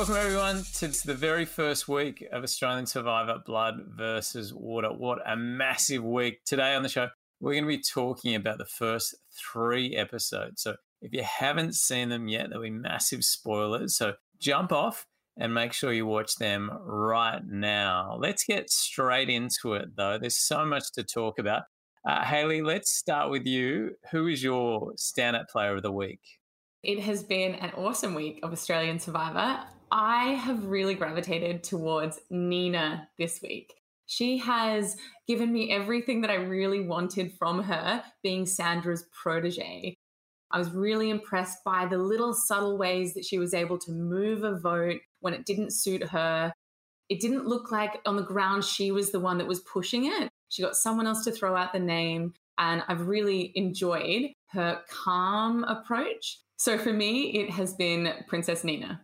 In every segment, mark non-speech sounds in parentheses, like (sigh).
Welcome, everyone, to the very first week of Australian Survivor Blood versus Water. What a massive week. Today on the show, we're going to be talking about the first three episodes. So if you haven't seen them yet, there'll be massive spoilers. So jump off and make sure you watch them right now. Let's get straight into it, though. There's so much to talk about. Uh, Hayley, let's start with you. Who is your standout player of the week? It has been an awesome week of Australian Survivor. I have really gravitated towards Nina this week. She has given me everything that I really wanted from her, being Sandra's protege. I was really impressed by the little subtle ways that she was able to move a vote when it didn't suit her. It didn't look like on the ground she was the one that was pushing it. She got someone else to throw out the name. And I've really enjoyed her calm approach. So for me, it has been Princess Nina.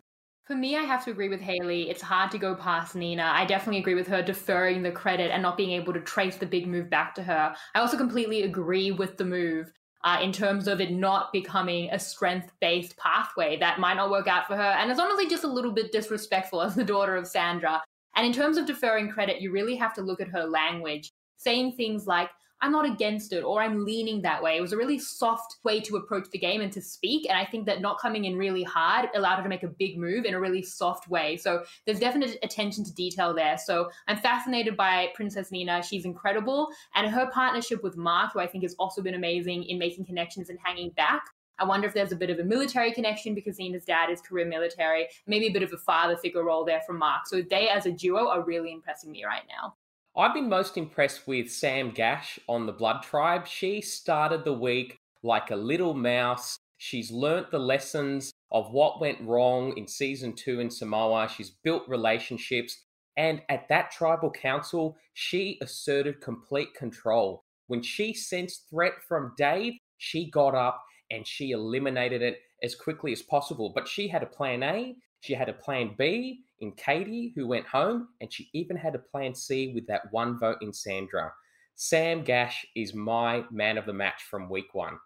For me, I have to agree with Hayley. It's hard to go past Nina. I definitely agree with her deferring the credit and not being able to trace the big move back to her. I also completely agree with the move uh, in terms of it not becoming a strength based pathway that might not work out for her. And it's honestly just a little bit disrespectful (laughs) as the daughter of Sandra. And in terms of deferring credit, you really have to look at her language, saying things like, I'm not against it or I'm leaning that way. It was a really soft way to approach the game and to speak. And I think that not coming in really hard allowed her to make a big move in a really soft way. So there's definite attention to detail there. So I'm fascinated by Princess Nina. She's incredible. And her partnership with Mark, who I think has also been amazing in making connections and hanging back. I wonder if there's a bit of a military connection because Nina's dad is career military, maybe a bit of a father figure role there from Mark. So they as a duo are really impressing me right now. I've been most impressed with Sam Gash on the Blood Tribe. She started the week like a little mouse. She's learnt the lessons of what went wrong in season two in Samoa. She's built relationships. And at that tribal council, she asserted complete control. When she sensed threat from Dave, she got up and she eliminated it as quickly as possible. But she had a plan A, she had a plan B, in Katie, who went home, and she even had a plan C with that one vote in Sandra. Sam Gash is my man of the match from week one.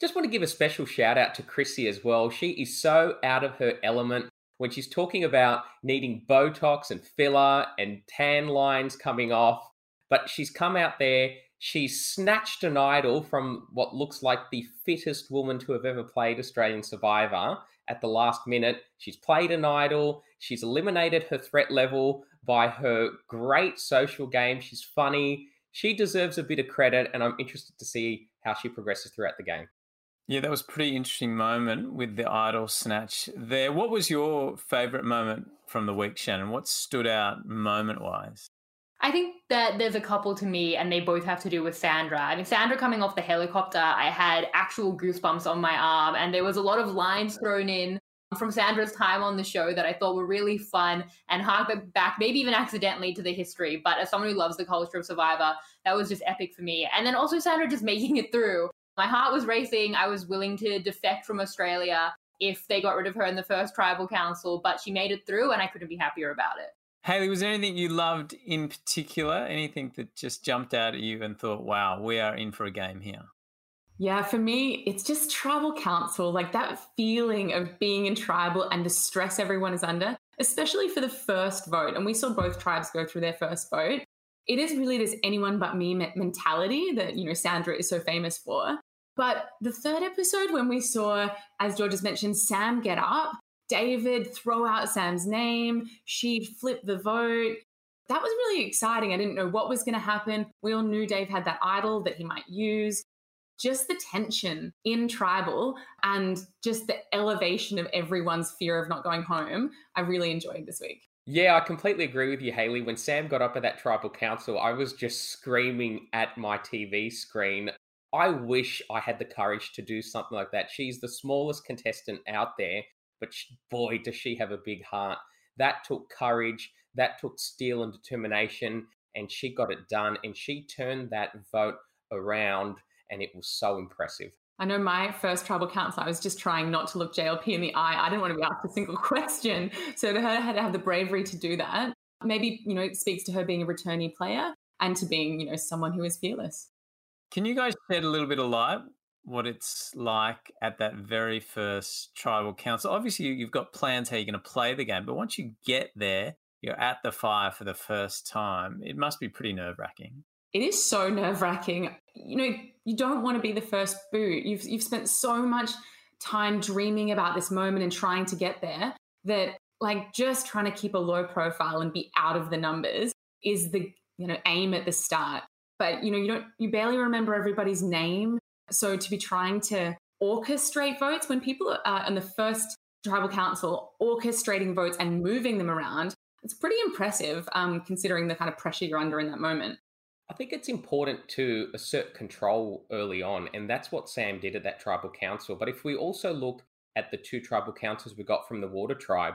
Just want to give a special shout out to Chrissy as well. She is so out of her element when she's talking about needing Botox and filler and tan lines coming off. But she's come out there, she's snatched an idol from what looks like the fittest woman to have ever played Australian Survivor at the last minute. She's played an idol. She's eliminated her threat level by her great social game. She's funny. She deserves a bit of credit, and I'm interested to see how she progresses throughout the game. Yeah, that was pretty interesting moment with the idol snatch there. What was your favorite moment from the week, Shannon? What stood out moment wise? I think that there's a couple to me, and they both have to do with Sandra. I mean, Sandra coming off the helicopter, I had actual goosebumps on my arm, and there was a lot of lines thrown in from Sandra's time on the show that I thought were really fun and hark back, maybe even accidentally, to the history. But as someone who loves the culture of Survivor, that was just epic for me. And then also Sandra just (laughs) making it through. My heart was racing. I was willing to defect from Australia if they got rid of her in the first tribal council, but she made it through, and I couldn't be happier about it. Hayley, was there anything you loved in particular? Anything that just jumped out at you and thought, wow, we are in for a game here? Yeah, for me, it's just tribal council, like that feeling of being in tribal and the stress everyone is under, especially for the first vote. And we saw both tribes go through their first vote. It is really this anyone but me mentality that, you know, Sandra is so famous for. But the third episode, when we saw, as George has mentioned, Sam get up David throw out Sam's name. She flipped the vote. That was really exciting. I didn't know what was going to happen. We all knew Dave had that idol that he might use. Just the tension in tribal and just the elevation of everyone's fear of not going home, I really enjoyed this week. Yeah, I completely agree with you, Hayley. When Sam got up at that tribal council, I was just screaming at my TV screen. I wish I had the courage to do something like that. She's the smallest contestant out there but she, boy, does she have a big heart. That took courage, that took steel and determination, and she got it done. And she turned that vote around, and it was so impressive. I know my first tribal council, I was just trying not to look JLP in the eye. I didn't want to be asked a single (laughs) question. So to her had to have the bravery to do that. Maybe, you know, it speaks to her being a returnee player and to being, you know, someone who is fearless. Can you guys shed a little bit of light what it's like at that very first tribal council. Obviously, you've got plans how you're going to play the game, but once you get there, you're at the fire for the first time. It must be pretty nerve wracking. It is so nerve wracking. You know, you don't want to be the first boot. You've you've spent so much time dreaming about this moment and trying to get there that like just trying to keep a low profile and be out of the numbers is the you know aim at the start but you know you don't you barely remember everybody's name so to be trying to orchestrate votes when people are in the first tribal council orchestrating votes and moving them around it's pretty impressive um, considering the kind of pressure you're under in that moment I think it's important to assert control early on, and that's what Sam did at that tribal council. But if we also look at the two tribal councils we got from the Water Tribe,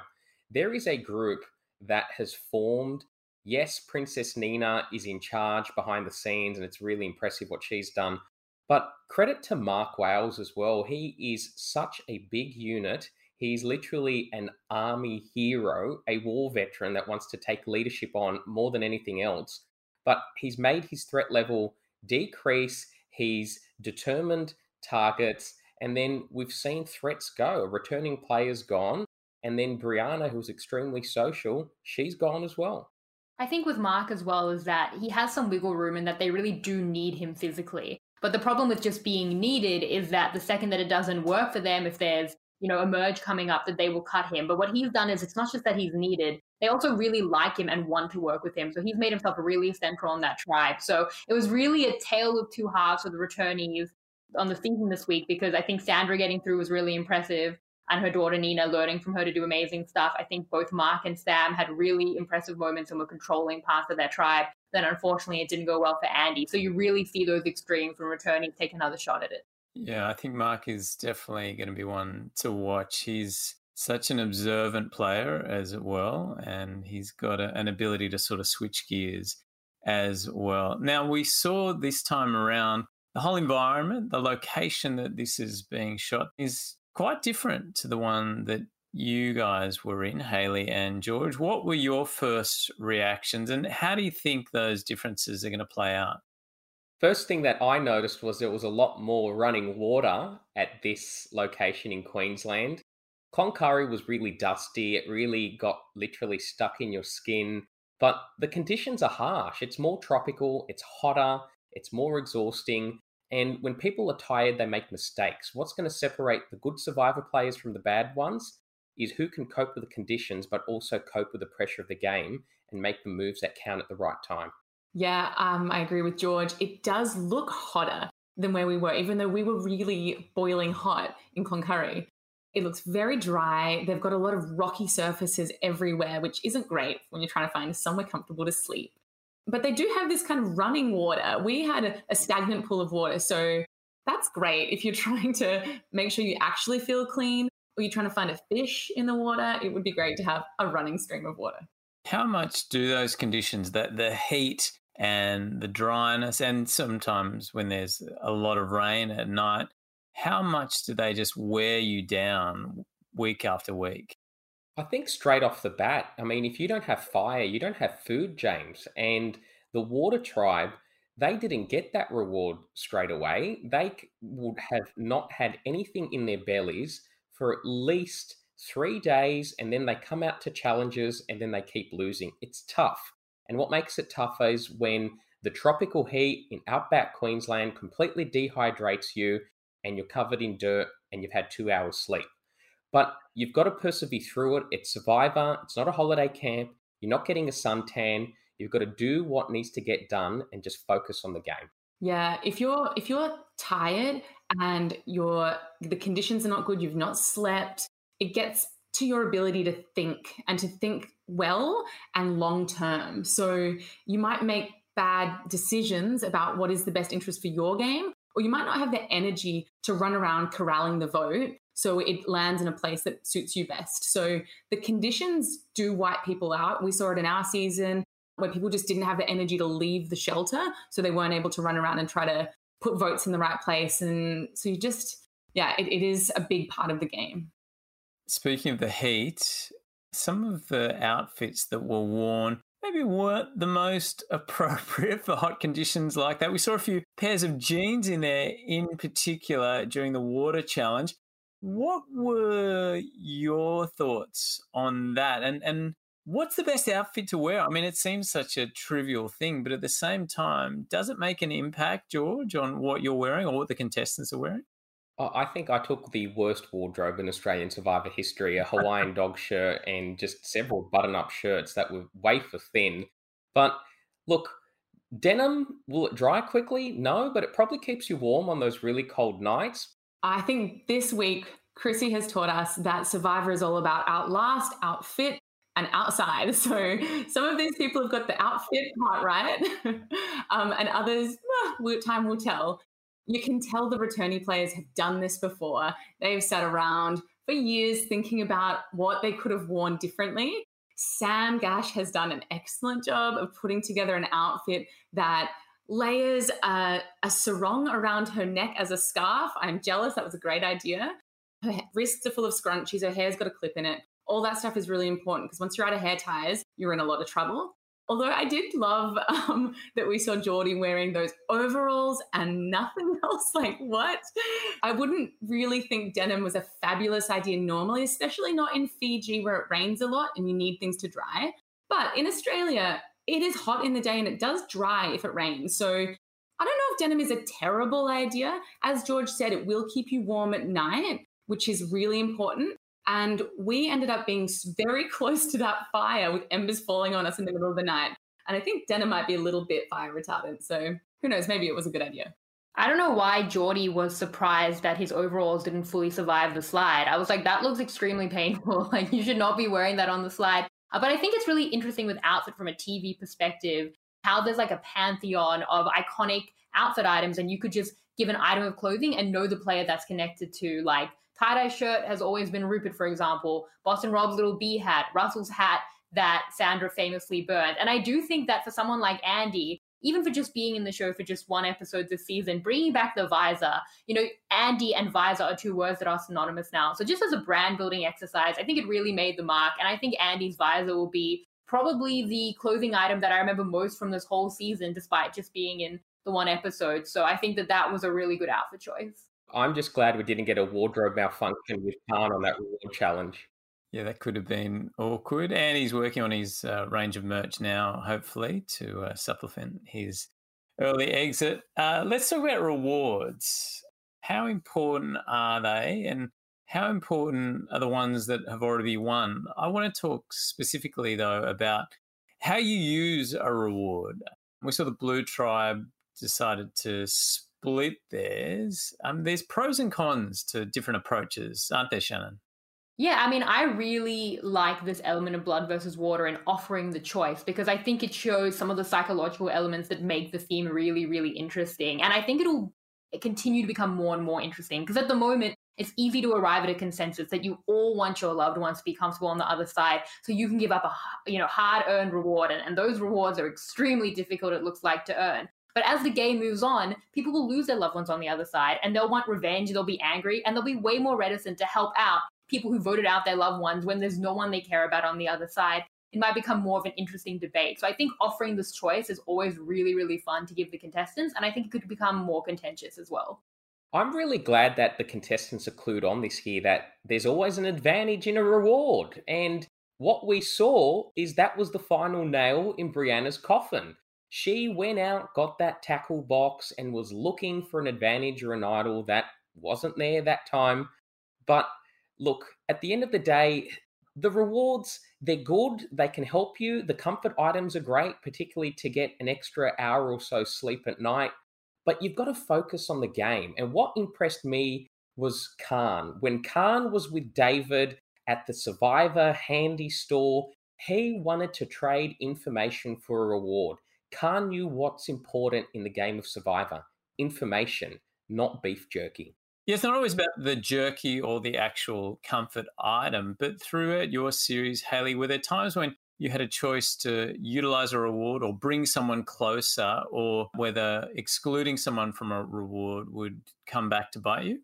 there is a group that has formed. Yes, Princess Nina is in charge behind the scenes, and it's really impressive what she's done. But credit to Mark Wales as well. He is such a big unit. He's literally an army hero, a war veteran that wants to take leadership on more than anything else. But he's made his threat level decrease. He's determined targets. And then we've seen threats go. Returning players gone. And then Brianna, who's extremely social, she's gone as well. I think with Mark as well is that he has some wiggle room and that they really do need him physically. But the problem with just being needed is that the second that it doesn't work for them, if there's you know a merge coming up, that they will cut him. But what he's done is it's not just that he's needed; they also really like him and want to work with him. So he's made himself really central on that tribe. So it was really a tale of two halves for the returnees on the season this week because I think Sandra getting through was really impressive and her daughter Nina learning from her to do amazing stuff. I think both Mark and Sam had really impressive moments and were controlling parts of their tribe. Then unfortunately it didn't go well for Andy. So you really see those extremes when returning take another shot at it. Yeah, I think Mark is definitely going to be one to watch. He's such an observant player as well, and he's got a, an ability to sort of switch gears as well. Now, we saw this time around the whole environment, the location that this is being shot is quite different to the one that you guys were in, Hayley and George. What were your first reactions, and how do you think those differences are going to play out? First thing that I noticed was there was a lot more running water at this location in Queensland. Cloncurry was really dusty. It really got literally stuck in your skin. But the conditions are harsh. It's more tropical, it's hotter, it's more exhausting. And when people are tired, they make mistakes. What's going to separate the good survivor players from the bad ones is who can cope with the conditions, but also cope with the pressure of the game and make the moves that count at the right time. Yeah, um, I agree with George. It does look hotter than where we were, even though we were really boiling hot in Cloncurry. It looks very dry. They've got a lot of rocky surfaces everywhere, which isn't great when you're trying to find somewhere comfortable to sleep but they do have this kind of running water. We had a, a, stagnant pool of water. So that's great. If you're (laughs) trying to make sure you actually feel clean or you're trying to find a fish in the water, it would be great to have a running stream of water. How much do those conditions, that the heat and the dryness, and sometimes when there's a lot of rain at night, how much do they just wear you down week after week? I think straight off the bat, I mean, if you don't have fire, you don't have food, James. And the water tribe, they didn't get that reward straight away. They would have not had anything in their bellies for at least three days, and then they come out to challenges and then they keep losing. It's tough. And what makes it tougher is when the tropical heat in outback Queensland completely dehydrates you and you're covered in dirt and you've had two hours sleep. But you've got to persevere through it. It's Survivor, it's not a holiday camp. You're not getting a suntan. You've got to do what needs to get done and just focus on the game. Yeah, if you're if you're tired and your the conditions are not good, you've not slept, it gets to your ability to think and to think well and long term. So you might make bad decisions about what is the best interest for your game, or you might not have the energy to run around corralling the vote so it lands in a place that suits you best. So the conditions do wipe people out. We saw it in our season where people just didn't have the energy to leave the shelter. So they weren't able to run around and try to put votes in the right place. And so you just, yeah, it, it is a big part of the game. Speaking of the heat, some of the outfits that were worn maybe weren't the most (laughs) appropriate for hot conditions like that. We saw a few pairs of jeans in there in particular during the water challenge. What were your thoughts on that? And and what's the best outfit to wear? I mean, it seems such a trivial thing, but at the same time, does it make an impact, George, on what you're wearing or what the contestants are wearing? I think I took the worst wardrobe in Australian Survivor history a Hawaiian dog shirt and just several button up shirts that were wafer thin. But look, denim, will it dry quickly? No, but it probably keeps you warm on those really cold nights. I think this week, Chrissy has taught us that Survivor is all about outlast, outfit, and outside. (laughs) So some of these people have got the outfit part right, (laughs) um, and others, well, time will tell you can tell the returnee players have done this before. They've sat around for years thinking about what they could have worn differently. Sam Gash has done an excellent job of putting together an outfit that layers a, a sarong around her neck as a scarf. I'm jealous. That was a great idea. Her wrists are full of scrunchies. Her hair's got a clip in it. All that stuff is really important because once you're out of hair ties, you're in a lot of trouble. Although I did love (laughs) um, that we saw Geordie wearing those overalls and nothing (laughs) else. Like, what? I wouldn't really think denim was a fabulous idea normally, especially not in Fiji where it rains a lot and you need things to dry. But in Australia, it is hot in the day and it does dry if it rains. So I don't know if denim is a terrible idea. As George said, it will keep you warm at night, which is really important. And we ended up being very (laughs) close to that fire with embers falling on us in the middle of the night. And I think denim might be a little bit fire retardant. So who knows? Maybe it was a good idea. I don't know why Geordie was surprised that his overalls didn't fully survive the slide. I was like, that looks extremely (laughs) painful. (laughs) like, you should not be wearing that on the slide. Uh, but I think it's really interesting with outfit from a TV perspective, how there's like a pantheon of iconic outfit items, and you could just give an item of clothing and know the player that's connected to like Tie dye shirt has always been Rupert, for example. Boston Rob's little bee hat, Russell's hat that Sandra famously burned. And I do think that for someone like Andy, even for just being in the show for just one episode this season, bringing back the visor, you know, Andy and visor are two words that are synonymous now. So just as a brand building exercise, I think it really made the mark. And I think Andy's visor will be probably the clothing item that I remember most from this whole season, despite just being in the one episode. So I think that that was a really good outfit choice. I'm just glad we didn't get a wardrobe malfunction with Khan on that reward challenge. Yeah, that could have been awkward. And he's working on his uh, range of merch now, hopefully, to uh, supplement his early exit. Uh, let's talk about rewards. How important are they? And how important are the ones that have already been won? I want to talk specifically, though, about how you use a reward. We saw the Blue Tribe decided to theirs. Um, there's pros and cons to different approaches, aren't there, Shannon? Yeah, I mean, I really like this element of blood versus water and offering the choice because I think it shows some of the psychological elements that make the theme really, really interesting. And I think it'll continue to become more and more interesting because at the moment, it's easy to arrive at a consensus that you all want your loved ones to be comfortable on the other side so you can give up a you know hard earned reward and, and those rewards are extremely difficult it looks like to earn but as the game moves on, people will lose their loved ones on the other side and they'll want revenge, they'll be angry, and they'll be way more reticent to help out people who voted out their loved ones when there's no one they care about on the other side. It might become more of an interesting debate. So I think offering this choice is always really, really fun to give the contestants, and I think it could become more contentious as well. I'm really glad that the contestants are clued on this here that there's always an advantage in a reward. And what we saw is that was the final nail in Brianna's coffin. She went out, got that tackle box, and was looking for an advantage or an idol that wasn't there that time. But look, at the end of the day, the rewards, they're good. They can help you. The comfort items are great, particularly to get an extra hour or so sleep at night. But you've got to focus on the game. And what impressed me was Khan. When Khan was with David at the Survivor Handy store, he wanted to trade information for a reward. Khan knew what's important in the game of Survivor information, not beef jerky. Yeah, it's not always about the jerky or the actual comfort item, but throughout your series, Hayley, were there times when you had a choice to utilize a reward or bring someone closer, or whether excluding someone from a reward would come back to bite you?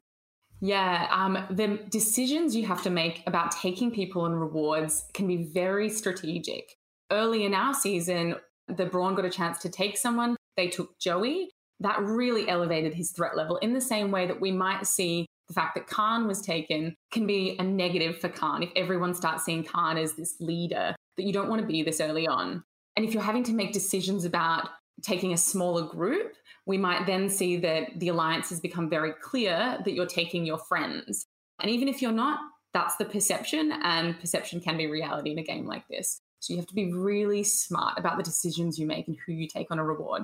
Yeah, um, the decisions you have to make about taking people and rewards can be very strategic early in our season, the Brawn got a chance to take someone. They took Joey. That really elevated his threat level in the same way that we might see the fact that Khan was taken can be a negative for Khan if everyone starts seeing Khan as this leader that you don't want to be this early on. And if you're having to make decisions about taking a smaller group, we might then see that the alliance has become very clear that you're taking your friends. And even if you're not, that's the perception, and perception can be reality in a game like this. So you have to be really smart about the decisions you make and who you take on a reward.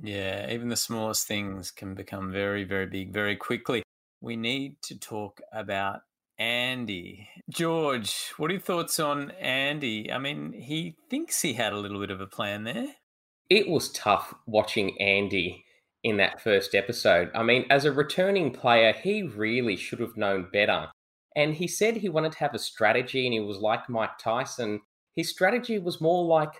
Yeah, even the smallest things can become very, very big very quickly. We need to talk about Andy. George, what are your thoughts on Andy? I mean, he thinks he had a little bit of a plan there. It was tough watching Andy in that first episode. I mean, as a returning player, he really should have known better. And he said he wanted to have a strategy and he was like Mike Tyson. His strategy was more like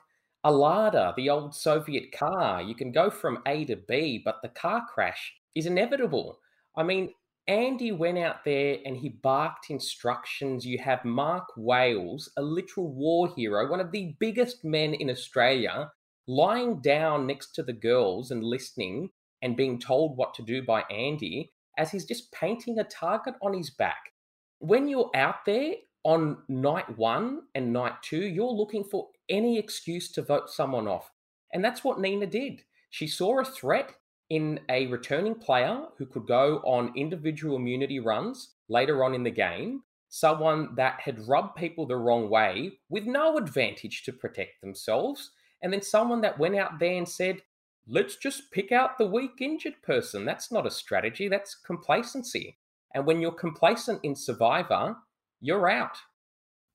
a Lada, the old Soviet car. You can go from A to B, but the car crash is inevitable. I mean, Andy went out there and he barked instructions. You have Mark Wales, a literal war hero, one of the biggest men in Australia, lying down next to the girls and listening and being told what to do by Andy as he's just painting a target on his back. When you're out there on night one and night two, you're looking for any excuse to vote someone off. And that's what Nina did. She saw a threat in a returning player who could go on individual immunity runs later on in the game, someone that had rubbed people the wrong way with no advantage to protect themselves, and then someone that went out there and said, let's just pick out the weak injured person. That's not a strategy, that's complacency. And when you're complacent in Survivor, you're out.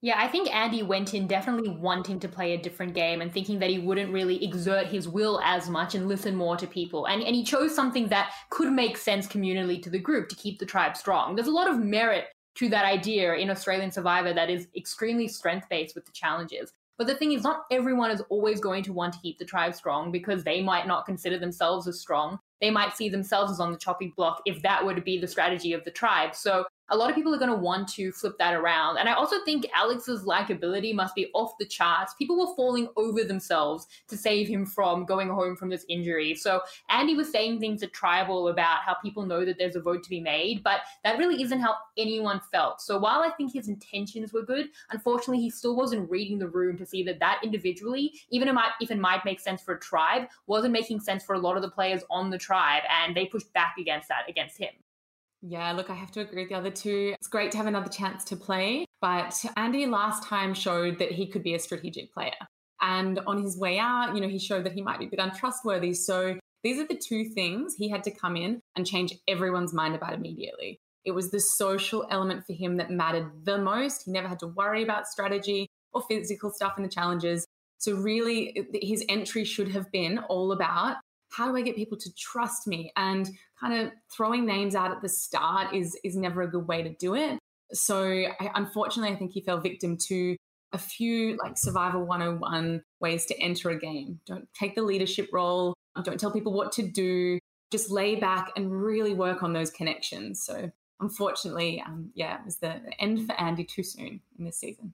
Yeah, I think Andy went in definitely wanting to play a different game and thinking that he wouldn't really exert his will as much and listen more to people. And, and he chose something that could make sense communally to the group to keep the tribe strong. There's a lot of merit to that idea in Australian Survivor that is extremely strength based with the challenges. But the thing is, not everyone is always going to want to keep the tribe strong because they might not consider themselves as strong. They might see themselves as on the chopping block if that were to be the strategy of the tribe. So a lot of people are going to want to flip that around. And I also think Alex's likability must be off the charts. People were falling over themselves to save him from going home from this injury. So Andy was saying things at Tribal about how people know that there's a vote to be made, but that really isn't how anyone felt. So while I think his intentions were good, unfortunately, he still wasn't reading the room to see that that individually, even it might, if it might make sense for a tribe, wasn't making sense for a lot of the players on the tribe, and they pushed back against that against him. Yeah, look, I have to agree with the other two. It's great to have another chance to play, but Andy last time showed that he could be a strategic player. And on his way out, you know, he showed that he might be a bit untrustworthy. So these are the two things he had to come in and change everyone's mind about immediately. It was the social element for him that mattered the most. He never had to worry about strategy or physical stuff in the challenges. So, really, his entry should have been all about how do I get people to trust me? And kind of throwing names out at the start is is never a good way to do it. So I, unfortunately, I think he fell victim to a few like Survivor 101 ways to enter a game. Don't take the leadership role. Don't tell people what to do. Just lay back and really work on those connections. So unfortunately, um, yeah, it was the end for Andy too soon in this season.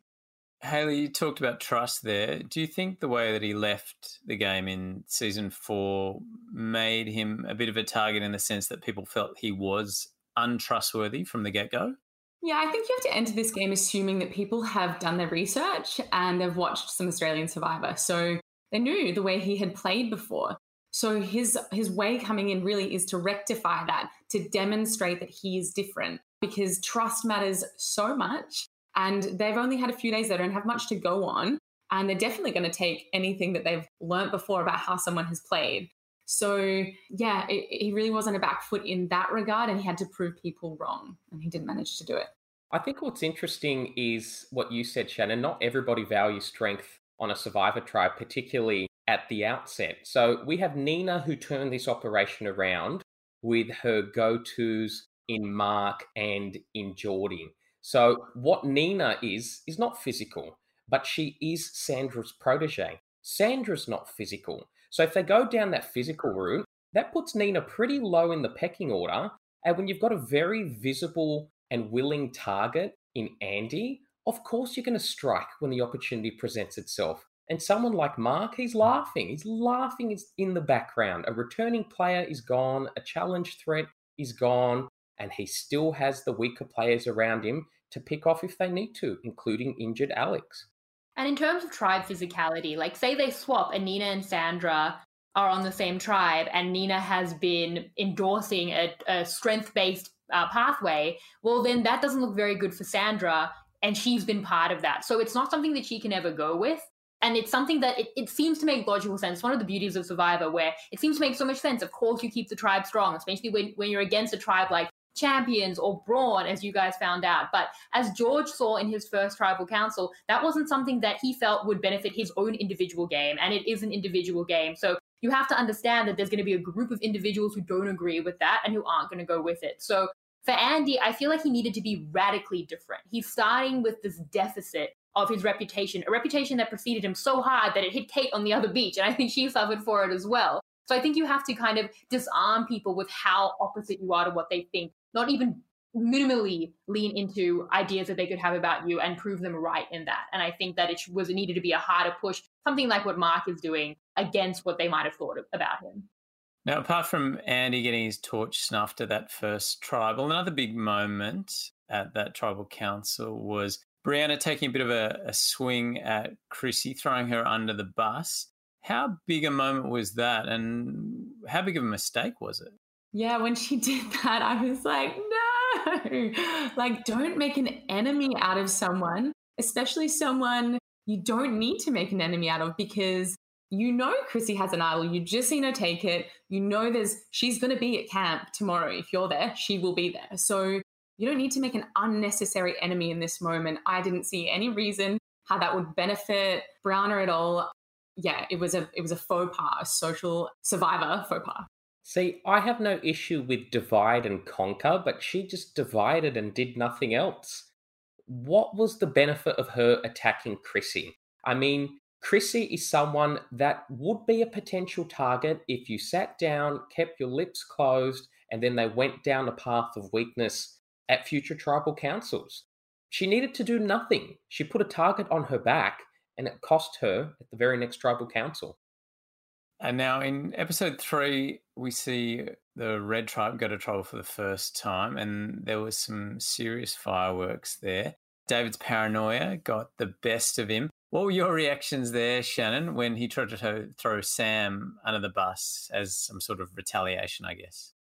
Hayley, you talked about trust there. Do you think the way that he left the game in season four made him a bit of a target in the sense that people felt he was untrustworthy from the get go? Yeah, I think you have to enter this game assuming that people have done their research and they've watched some Australian Survivor. So they knew the way he had played before. So his his way coming in really is to rectify that, to demonstrate that he is different because trust matters so much and they've only had a few days, they don't have much to go on. And they're definitely going to take anything that they've learned before about how someone has played. So, yeah, he really wasn't a back foot in that regard, and he had to prove people wrong, and he didn't manage to do it. I think what's interesting is what you said, Shannon. Not everybody values strength on a survivor tribe, particularly at the outset. So we have Nina who turned this operation around with her go tos in Mark and in Geordie. So, what Nina is, is not physical, but she is Sandra's protege. Sandra's not physical. So, if they go down that physical route, that puts Nina pretty low in the pecking order. And when you've got a very visible and willing target in Andy, of course you're going to strike when the opportunity presents itself. And someone like Mark, he's laughing. He's laughing in the background. A returning player is gone, a challenge threat is gone, and he still has the weaker players around him to pick off if they need to, including injured Alex. And in terms of tribe physicality, like say they swap and Nina and Sandra are on the same tribe and Nina has been endorsing a, a strength based uh, pathway, well, then that doesn't look very good for Sandra. And she's been part of that. So it's not something that she can ever go with. And it's something that it, it seems to make logical sense. One of the beauties of Survivor, where it seems to make so much sense. Of course, you keep the tribe strong, especially when, when you're against a tribe like champions or brawn, as you guys found out. But as George saw in his first tribal council, that wasn't something that he felt would benefit his own individual game. And it is an individual game. So you have to understand that there's going to be a group of individuals who don't agree with that and who aren't going to go with it. So for Andy, I feel like he needed to be radically different. He's starting with this deficit of his reputation, a reputation that preceded him so hard that it hit Kate on the other beach. And I think she suffered for it as well. So I think you have to kind of disarm people with how opposite you are to what they think not even minimally lean into ideas that they could have about you and prove them right in that. And I think that it was needed to be a harder push, something like what Mark is doing against what they might have thought about him. Now, apart from Andy getting his torch snuffed at that first tribal, another big moment at that tribal council was Brianna taking a bit of a, a swing at Chrissy, throwing her under the bus. How big a moment was that, and how big of a mistake was it? Yeah, when she (laughs) did that, I was like, no, like, don't make an enemy out of someone, especially someone you don't need to make an enemy out of because you know Chrissy has an idol. You just seen her take it. You know there's she's going to be at camp tomorrow. If you're there, she will be there. So you don't need to make an unnecessary enemy in this moment. I didn't see any reason how that would benefit Brianna at all. Yeah, it was a it was a faux pas, a social survivor faux pas. See, I have no issue with divide and conquer, but she just divided and did nothing else. What was the benefit of her attacking Chrissy? I mean, Chrissy is someone that would be a potential target if you sat down, kept your lips closed, and then they went down a path of weakness at future tribal councils. She needed to do nothing. She put a target on her back, and it cost her at the very next tribal council. And now in episode three, we see the Red Tribe go to trouble for the first time, and there was some serious fireworks there. David's paranoia got the best of him. What were your reactions there, Shannon, when he tried to throw Sam under the bus as some sort of retaliation, I guess?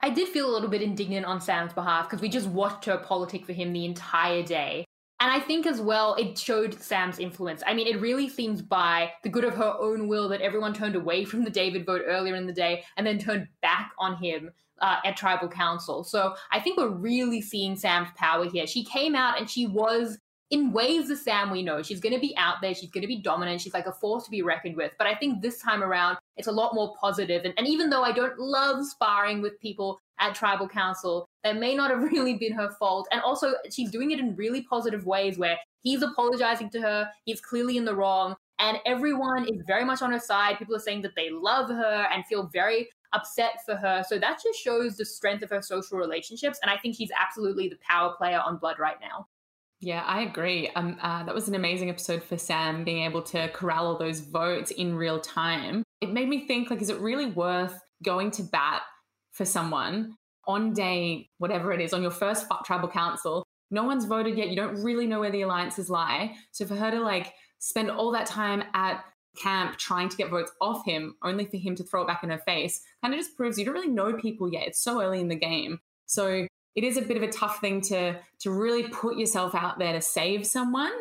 I did feel a little bit indignant on Sam's behalf because we just watched her politic for him the entire day. And I think as well, it showed Sam's influence. I mean, it really seems by the good of her own will that everyone turned away from the David vote earlier in the day and then turned back on him uh, at tribal council. So I think we're really seeing Sam's power here. She came out and she was in ways the Sam we know. She's going to be out there. She's going to be dominant. She's like a force to be reckoned with. But I think this time around, it's a lot more positive. And, and even though I don't love sparring with people at tribal council, that may not have (laughs) really been her fault. And also, she's doing it in really positive ways where he's apologizing to her. He's clearly in the wrong. And everyone is very much on her side. People are saying that they love her and feel very upset for her. So that just shows the strength of her social relationships. And I think she's absolutely the power player on Blood right now. Yeah, I agree. Um, uh, that was an amazing episode for Sam, being able to corral all those votes in real time. It made me think, like, is it really worth going to bat for someone on day whatever it is on your first tribal council? No one's voted yet. You don't really know where the alliances lie. So for her to like spend all that time at camp trying to get votes off him, only for him to throw it back in her face, kind of just proves you don't really know people yet. It's so early in the game. So it is a bit of a tough thing to to really put yourself out there to save someone.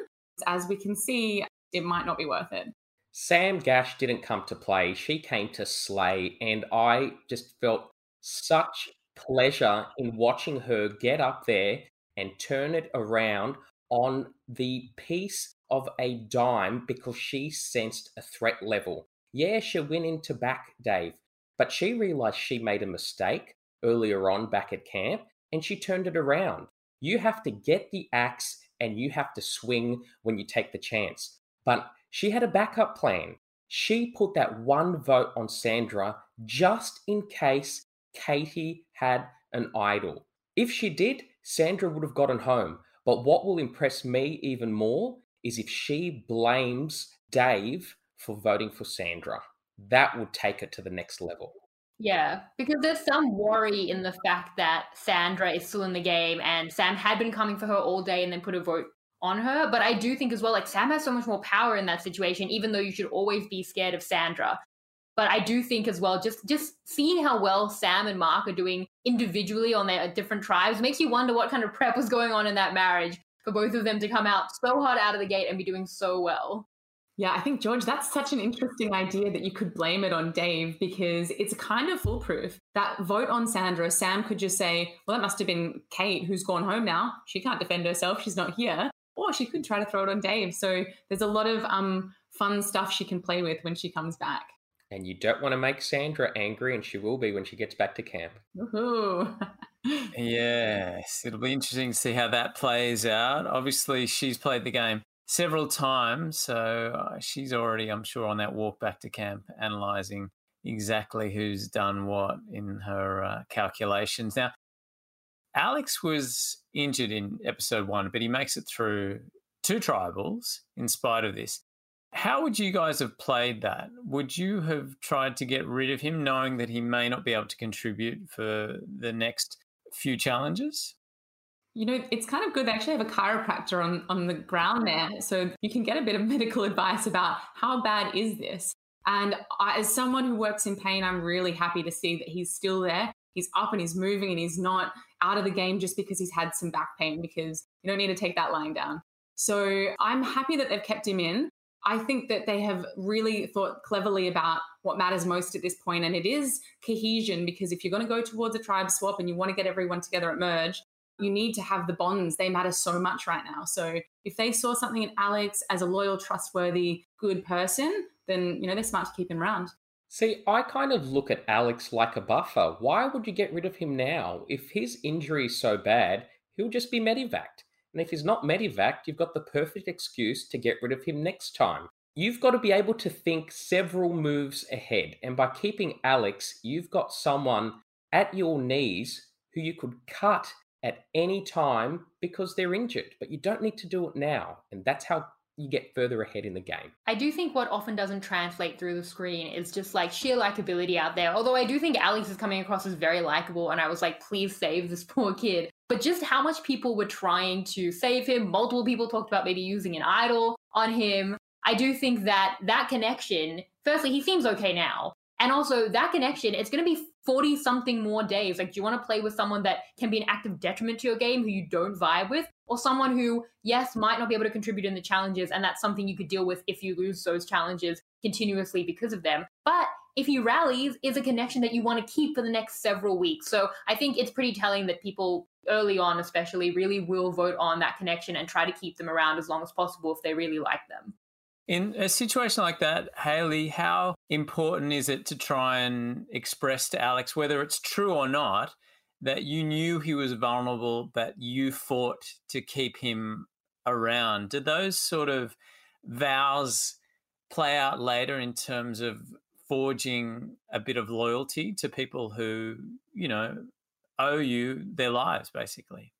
As we can see, it might not be worth it. Sam Gash didn't come to play; she came to slay, and I just felt such pleasure in watching her get up there and turn it around on the piece of a dime because she sensed a threat level. Yeah, she went into back Dave, but she realized she made a mistake earlier on back at camp and she turned it around. You have to get the axe and you have to swing when you take the chance. But she had a backup plan. She put that one vote on Sandra just in case Katie had an idol. If she did, Sandra would have gotten home. But what will impress me even more is if she blames Dave for voting for Sandra. That would take it to the next level. Yeah, because there's some worry in the fact that Sandra is still in the game and Sam had been coming for her all day and then put a vote on her. But I do think as well, like Sam has so much more power in that situation, even though you should always be scared of Sandra. But I do think as well, just just seeing how well Sam and Mark are doing individually on their different tribes makes you wonder what kind of prep was going on in that marriage for both of them to come out so hard out of the gate and be doing so well. Yeah, I think, George, that's such an interesting idea that you could blame it on Dave because it's kind of foolproof. That vote on Sandra, Sam could just say, well, that must have been Kate who's gone home now. She can't defend herself. She's not here. Or she could try to throw it on Dave. So there's a lot of um, fun stuff she can play with when she comes back. And you don't want to make Sandra angry, and she will be when she gets back to camp. (laughs) yes, it'll be interesting to see how that plays out. Obviously, she's played the game several times, so uh, she's already, I'm sure, on that walk back to camp, analysing exactly who's done what in her uh, calculations. Now, Alex was injured in episode one, but he makes it through two tribals in spite of this. How would you guys have played that? Would you have tried to get rid of him knowing that he may not be able to contribute for the next few challenges? You know, it's kind of good. They actually have a chiropractor on, on the ground there. So you can get a bit of (laughs) medical advice about how bad is this. And I, as someone who works in pain, I'm really happy to see that he's still there. He's up and he's moving and he's not out of the game just because he's had some back pain because you don't need to take that lying down. So I'm happy that they've kept him in. I think that they have really thought cleverly about what matters most at this point, and it is cohesion. Because if you're going to go towards a tribe swap and you want to get everyone together at merge, you need to have the bonds. They matter so much right now. So if they saw something in Alex as a loyal, trustworthy, good person, then you know they're smart to keep him around. See, I kind of look at Alex like a buffer. Why would you get rid of him now? If his injury is so bad, he'll just be medevaced. And if he's not medevaced, you've got the perfect excuse to get rid of him next time. You've got to be able to think several moves ahead. And by keeping Alex, you've got someone at your knees who you could cut at any time because they're injured. But you don't need to do it now. And that's how you get further ahead in the game. I do think what often doesn't translate through the screen is just like sheer likability out there. Although I do think Alex is coming across as very likable, and I was like, please save this poor kid. But just how much people were trying to save him. Multiple people talked about maybe using an idol on him. I do think that that connection, firstly, he seems okay now. And also, that connection, it's going to be 40 something more days. Like, do you want to play with someone that can be an active detriment to your game who you don't vibe with? Or someone who, yes, might not be able to contribute in the challenges, and that's something you could deal with if you lose those challenges continuously because of them. But if he rallies, is a connection that you want to keep for the next several weeks. So I think it's pretty telling that people early on, especially, really will vote on that connection and try to keep them around as long as possible if they really like them. In a situation like that, Hayley, how important is it to try and express to Alex, whether it's true or not, that you knew he was vulnerable, but you fought to keep him around? Did those sort of vows play out later in terms of forging a bit of loyalty to people who, you know, owe you their lives, basically?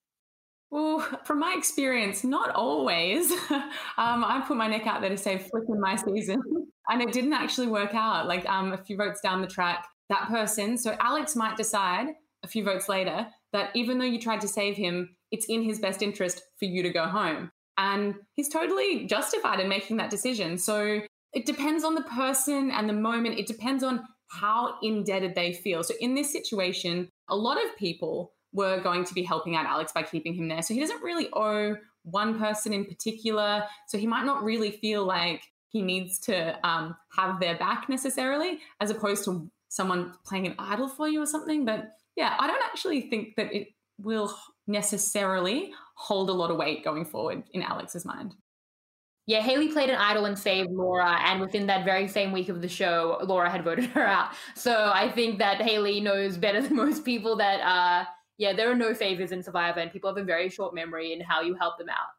Well, (laughs) from my experience, not always. (laughs) um, I put my neck out there to say flip in my season, (laughs) and it didn't actually work out. Like um, a few votes down the track, that person, so Alex might decide a few votes later that even though you tried to save him, it's in his best interest for you to go home. And he's totally justified in making that decision. So it depends on the person and the moment. It depends on how indebted they feel. So in this situation, a lot of people were going to be helping out Alex by keeping him there. So he doesn't really owe one person in particular. So he might not really feel like he needs to um, have their back necessarily, as opposed to someone playing an idol for you or something. But yeah, I don't actually think that it will necessarily hold a lot of weight going forward in Alex's mind. Yeah, Hayley played an idol and saved Laura, and within that very same week of the show, Laura had voted her out. So I think that Hayley knows better than most people that uh, yeah, there are no favors in Survivor, and people have a very short memory in how you help them out.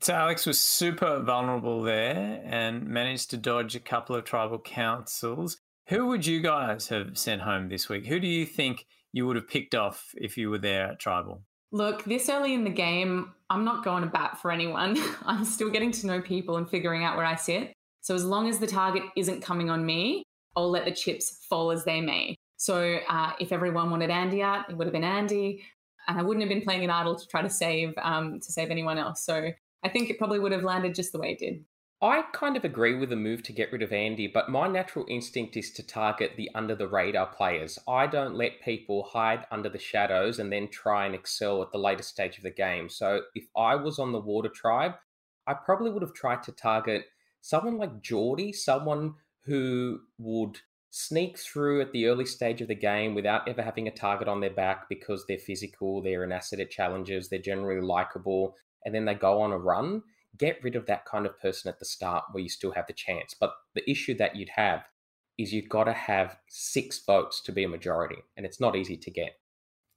So Alex was super vulnerable there and managed to dodge a couple of tribal councils. Who would you guys have sent home this week? Who do you think you would have picked off if you were there at tribal? Look, this early in the game, I'm not going to bat for anyone. (laughs) I'm still getting to know people and figuring out where I sit. So as long as the target isn't coming on me, I'll let the chips fall as they may. So uh, if everyone wanted Andy out, it would have been Andy, and I wouldn't have been playing an idol to try to save um, to save anyone else. So I think it probably would have landed just the way it did. I kind of agree with the move to get rid of Andy, but my natural instinct is to target the under the radar players. I don't let people hide under the shadows and then try and excel at the later stage of the game. So if I was on the Water Tribe, I probably would have tried to target someone like Geordie, someone who would sneak through at the early stage of the game without ever having a target on their back because they're physical, they're an asset at challenges, they're generally likable, and then they go on a run get rid of that kind of person at the start where you still have the chance. But the issue that you'd have is you've got to have six votes to be a majority, and it's not easy to get.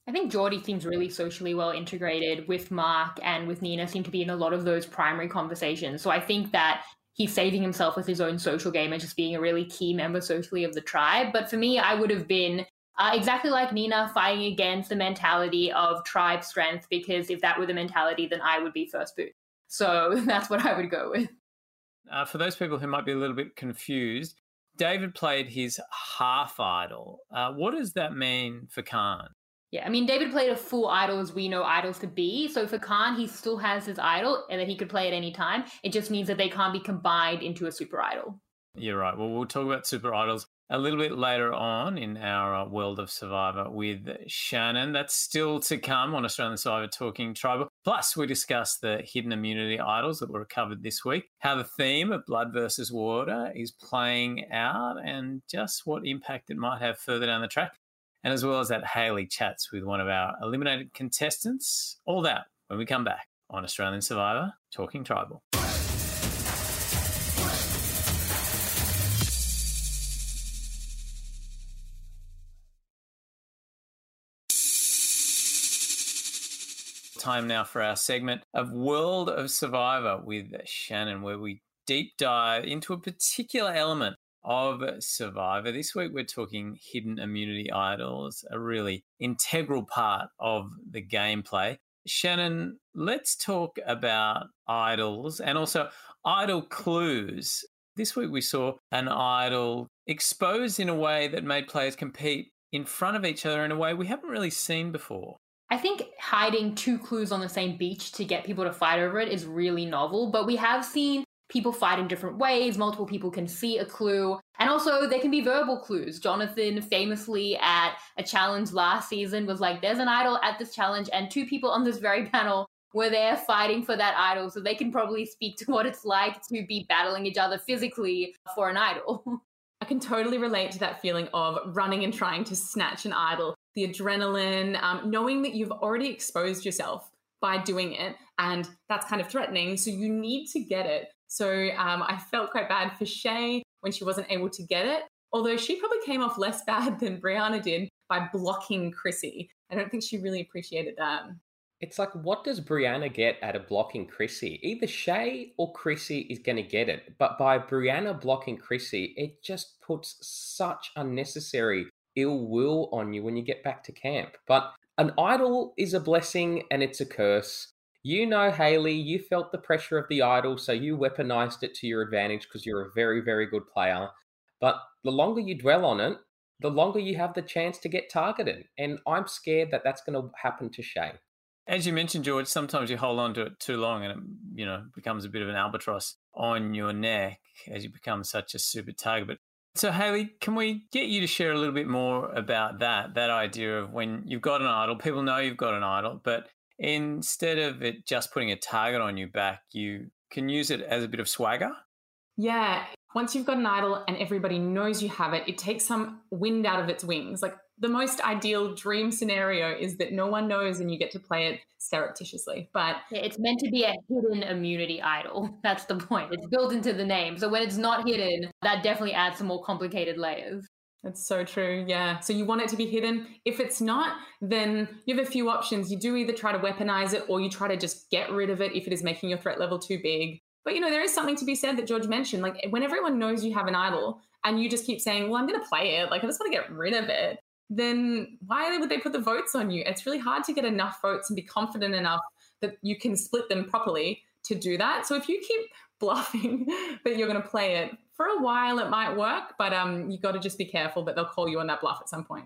I think Geordie seems really socially well integrated with Mark and with Nina, seem to be in a lot of those primary conversations. So I think that he's saving himself with his own social game and just being a really key member socially of the tribe. But for me, I would have been uh, exactly like Nina fighting against the mentality of tribe strength, because if that were the mentality, then I would be first boot. So (laughs) that's what I would go with. Uh, for those people who might be a little bit confused, David played his half idol. Uh, what does that mean for Khan? Yeah, I mean, David played a full idol as we know idols to be. So for Khan, he still has his idol and that he could play at any time. It just means that they can't be combined into a super idol. You're right. Well, we'll talk about super idols a little bit later on in our uh, World of Survivor with Shannon. That's still to come on Australian Survivor Talking Tribal. Plus, we discuss the hidden immunity idols that were covered this week, how the theme of blood versus water is playing out, and just what impact it might have further down the track. And as well as that, Hayley chats with one of our eliminated contestants. All that when we come back on Australian Survivor Talking Tribal. Time now for our segment of World of Survivor with Shannon, where we deep dive into a particular element of Survivor. This week we're talking hidden immunity idols, a really integral part of the gameplay. Shannon, let's talk about idols and also idol clues. This week we saw an idol exposed in a way that made players compete in front of each other in a way we haven't really seen before. I think hiding two clues on the same beach to get people to fight over it is really novel, but we have seen people fight in different ways. Multiple people can see a clue. And also, there can be verbal clues. Jonathan famously at a challenge last season was like, there's an idol at this challenge, and two people on this very (laughs) panel were there fighting for that idol. So they can probably speak to what it's like to be battling each other physically for an idol. (laughs) I can totally relate to that feeling of running and trying to snatch an idol the adrenaline, um, knowing that you've already exposed yourself by doing it. And that's kind of threatening. So you need to get it. So um, I felt quite bad for Shay when she wasn't able to get it. Although she probably came off less (laughs) bad than Brianna did by blocking Chrissy. I don't think she really appreciated that. It's like, what does Brianna get out of blocking Chrissy? Either Shay or Chrissy is going to get it. But by Brianna blocking Chrissy, it just puts such unnecessary ill will on you when you get back to camp. But an idol is a blessing and it's a curse. You know, Hayley, you felt the pressure of the idol, so you weaponized it to your advantage because you're a very, very good player. But the longer you dwell on it, the longer you have the chance to get targeted. And I'm scared that that's going to happen to Shay. As you mentioned, George, sometimes you hold on to it too long and it, you know, becomes a bit of an albatross on your neck as you become such a super target. But so, Hayley, can we get you to share a little bit more about that? That idea of when you've got an idol, people know you've got an idol, but instead of it just putting a target on your back, you can use it as a bit of swagger. Yeah. Once you've got an idol and everybody knows you have it, it takes some wind out of its wings. Like the most ideal dream scenario is that no one knows and you get to play it surreptitiously. But yeah, it's meant to be a hidden immunity idol. (laughs) That's the point. It's built into the name. So when it's not hidden, that definitely adds some more complicated layers. That's so true. Yeah. So you want it to be hidden. If it's not, then you have a few options. You do either try to weaponize it or you try to just get rid of it if it is making your threat level too big. But you know, there is something to be said that George mentioned. Like when everyone knows you have an idol and you just keep saying, Well, I'm gonna play it, like I just want to get rid of it then why would they put the votes on you? It's really hard to get enough votes and be confident enough that you can split them properly to do that. So if you keep (laughs) bluffing that you're going to play it for a while, it might work, but um, you got to just be careful that they'll call you on that bluff at some point.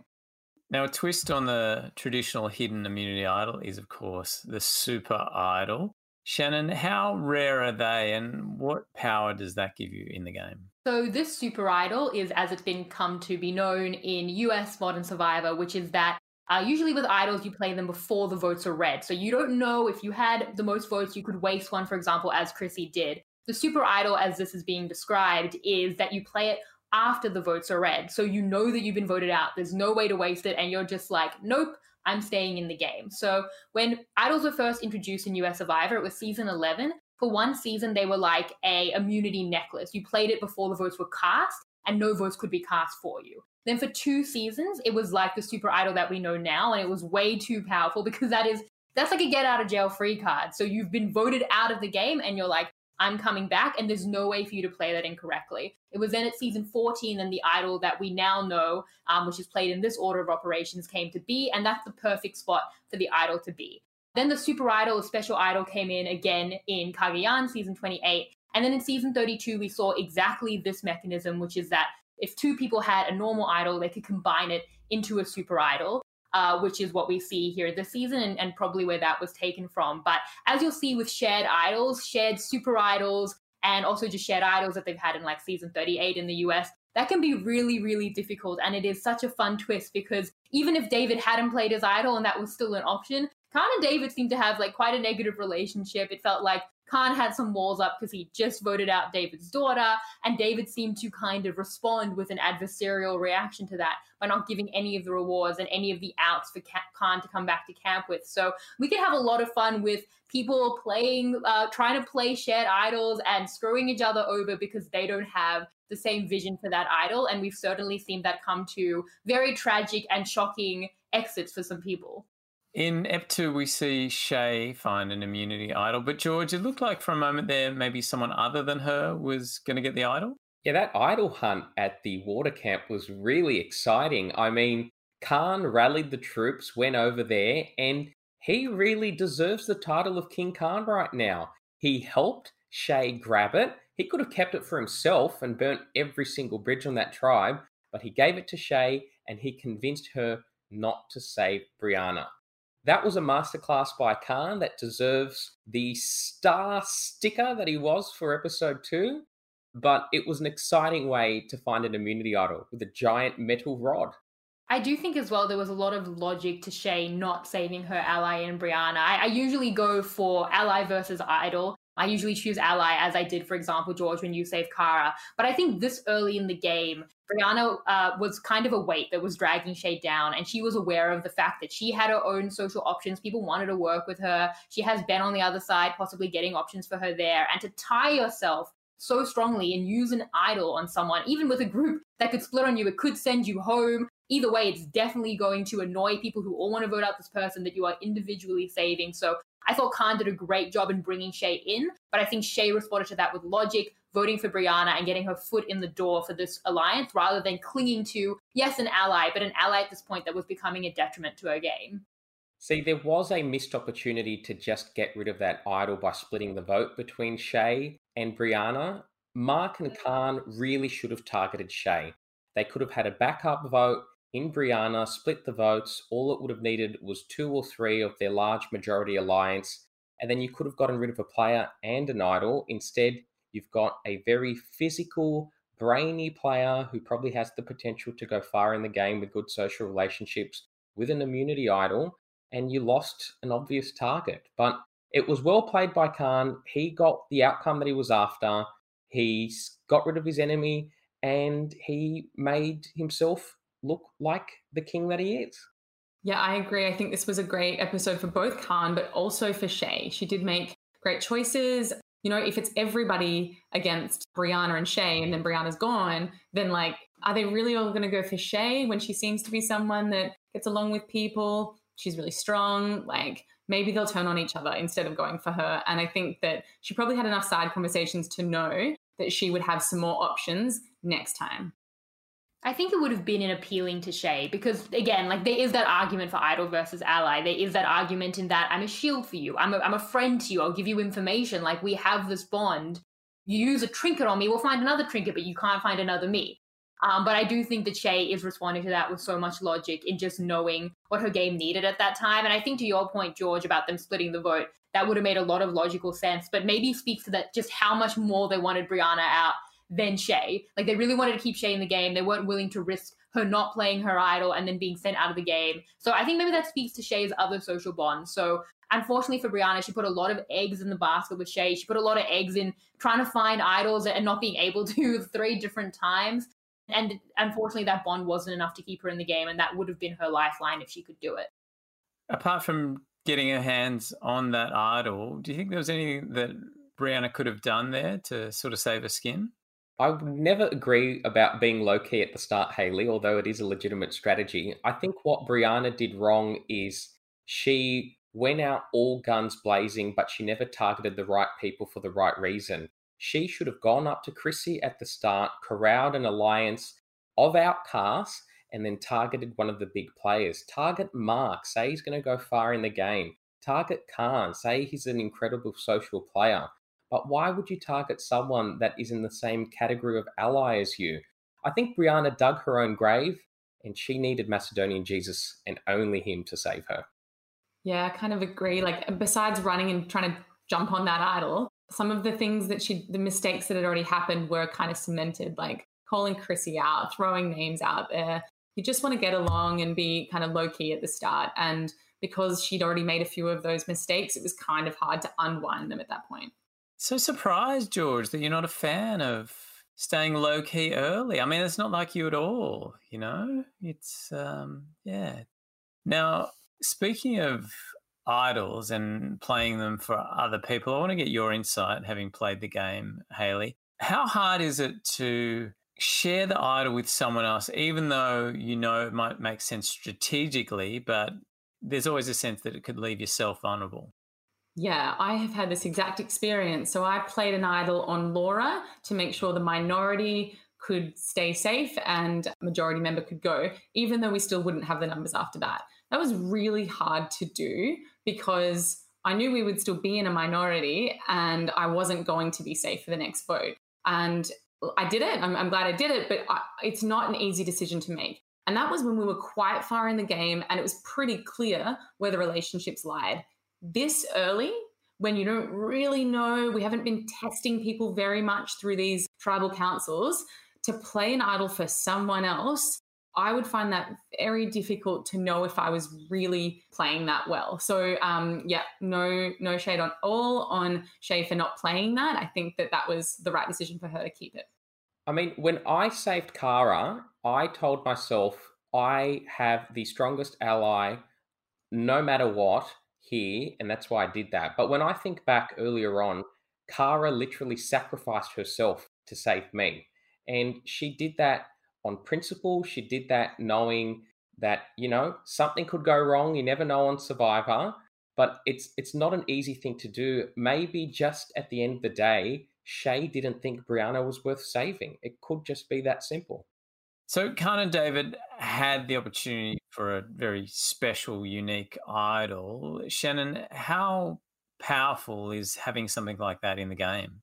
Now, a twist on the traditional hidden immunity idol is, of course, the super idol. Shannon, how rare are they and what power does that give you in the game? So, this super idol is as it's been come to be known in US Modern Survivor, which is that uh, usually with idols, you play them before the votes are read. So, you don't know if you had the most votes, you could waste one, for example, as Chrissy did. The super idol, as this is being described, is that you play it after the votes are read. So you know that you've been voted out. There's no way to waste it. And you're just like, nope, I'm staying in the game. So when idols were first introduced in US Survivor, it was season 11. For one season, they were like a immunity necklace. You played it before the votes were cast, and no votes could be cast for you. Then for two seasons, it was like the super idol that we know now, and it was way too powerful (laughs) because that is that's like a get out of jail free card. So you've been voted out of the game, and you're like, I'm coming back, and there's no way for you to play that incorrectly. It was then at season 14 and the idol that we now know, um, which is played in this order of operations, came to be, and that's the perfect spot for the idol to be. Then the super idol, special idol, came in again in Cagayan season 28. And then in season 32, we saw exactly this mechanism, which is that if two people had a normal idol, they could combine it into a super idol uh, which is what we see here this season and, and probably where that was taken from. But as you'll see with shared idols, shared super idols, and also just shared idols that they've had in like season 38 in the US, that can be really, really difficult. And it is such a fun twist because even if David hadn't played his idol and that was still an option, Khan and David seemed to have like quite a negative relationship. It felt like Khan had some walls up because he just voted out David's daughter, and David seemed to kind of respond with an adversarial reaction to that by not giving any of the rewards and any of the outs for Khan to come back to camp with. So we could have a lot of fun with people playing, uh, trying to play shared idols and screwing each other over because they don't have the same vision for that idol. And we've certainly seen that come to very tragic and shocking exits for some people. In Ep 2, we see Shay find an immunity idol, but George, it looked like for a moment there maybe someone other than her was going to get the idol. Yeah, that idol hunt at the water camp was really exciting. I mean, Khan rallied the troops, went over there, and he really deserves the title of King Khan right now. He helped Shay grab it. He could have kept it for himself and burnt every single bridge on that tribe, but he gave it to Shay and he convinced her not to save Brianna. That was a masterclass by Khan that deserves the star sticker that he was for episode two. But it was an exciting way to find an immunity idol with a giant metal rod. I do think as well there was a lot of logic to Shay not saving her ally in Brianna. I, I usually go for ally versus idol. I usually choose ally, as I did, for example, George, when you saved Kara. But I think this early in the game, Brianna uh, was kind of a weight that was dragging Shay down, and she was aware of the fact that she had her own social options. People wanted to work with her. She has Ben on the other side, possibly getting options for her there. And to tie yourself so strongly and use an idol on someone, even with a group that could split on you, it could send you home. Either way, it's definitely going to annoy people who all want to vote out this person that you are individually saving. So I thought Khan did a great job in bringing Shay in, but I think Shay responded to that with logic, voting for Brianna and getting her foot in the door for this alliance rather than clinging to, yes, an ally, but an ally at this point that was becoming a detriment to her game. See, there was a missed opportunity to just get rid of that idol by splitting the vote between Shay and Brianna. Mark and mm. Khan really should have targeted Shay. They could have had a backup vote in Brianna, split the votes. All it would have needed was two or three of their large majority alliance, and then you could have gotten rid of a player and an idol. Instead, you've got a very physical, brainy player who probably has the potential to go far in the game with good social relationships with an immunity idol, and you lost an obvious target. But it was well played by Khan. He got the outcome that he was after. He got rid of his enemy and he made himself look like the king that he is. Yeah, I agree. I think this was a great episode for both Khan, but also for Shay. She did make great choices. You know, if it's everybody against Brianna and Shay and then Brianna's gone, then like, are they really all going to go for Shay when she seems to be someone that gets along with people? She's really strong. Like, maybe they'll turn on each other instead of going for her. And I think that she probably had enough side conversations to know that she would have some more options next time. I think it would have been in appealing to Shay because again, like there is that argument for idol versus ally. There is that argument in that I'm a shield for you. I'm a, I'm a friend to you. I'll give you information. Like we have this bond. You use a trinket on me, we'll find another trinket, but you can't find another me. Um, but I do think that Shay is responding to that with so much logic in just knowing what her game needed at that time. And I think to your point, George, about them splitting the vote, that would have made a lot of logical sense. But maybe speaks to that just how much more they wanted Brianna out than Shay. Like they really wanted to keep Shay in the game. They weren't willing to risk her not playing her idol and then being sent out of the game. So I think maybe that speaks to Shay's other social bonds. So unfortunately for Brianna, she put a lot of eggs in the basket with Shay. She put a lot of eggs in trying to find idols and not being able to (laughs) three different times. And unfortunately, that bond wasn't enough to keep her in the game, and that would have been her lifeline if she could do it. Apart from getting her hands on that idol, do you think there was anything that Brianna could have done there to sort of save her skin? I would never agree about being low key at the start, Hayley, although it is a legitimate strategy. I think what Brianna did wrong is she went out all guns blazing, but she never targeted the right people for the right reason. She should have gone up to Chrissy at the start, corralled an alliance of outcasts, and then targeted one of the big players. Target Mark, say he's going to go far in the game. Target Khan, say he's an incredible social player. But why would you target someone that is in the same category of ally as you? I think Brianna dug her own grave and she needed Macedonian Jesus and only him to save her. Yeah, I kind of agree. Like, besides running and trying to jump on that idol, some of the things that she, the mistakes that had already happened were kind of cemented, like calling Chrissy out, throwing names out there. You just want to get along and be kind of low key at the start. And because she'd already made a few of those mistakes, it was kind of hard to unwind them at that point. So surprised, George, that you're not a fan of staying low key early. I mean, it's not like you at all, you know? It's, um, yeah. Now, speaking of idols and playing them for other people, I want to get your insight, having played the game, Hayley. How hard is it to share the idol with someone else, even though you know it might make sense strategically, but there's always a sense that it could leave yourself vulnerable? Yeah, I have had this exact experience. So I played an idol on Laura to make sure the minority could stay safe and majority member could go, even though we still wouldn't have the numbers after that. That was really hard to do because I knew we would still be in a minority and I wasn't going to be safe for the next vote. And I did it. I'm, I'm glad I did it, but I, it's not an easy decision to make. And that was when we were quite far in the game and it was pretty clear where the relationships lied this early when you don't really know, we haven't been testing people very much through these tribal councils to play an idol for someone else. I would find that very difficult to know if I was really playing that well. So, um, yeah, no, no shade on all on Shay for not playing that. I think that that was the right decision for her to keep it. I mean, when I saved Kara, I told myself I have the strongest ally, no matter what here, and that's why I did that. But when I think back earlier on, Kara literally sacrificed herself to save me. And she did that on principle. She did that knowing that, you know, something could go wrong. You never know on Survivor. But it's it's not an easy thing to do. Maybe just at the end of the day, Shay didn't think Brianna was worth saving. It could just be that simple. So Khan and David had the opportunity for a very special, unique idol. Shannon, how powerful is having something like that in the game?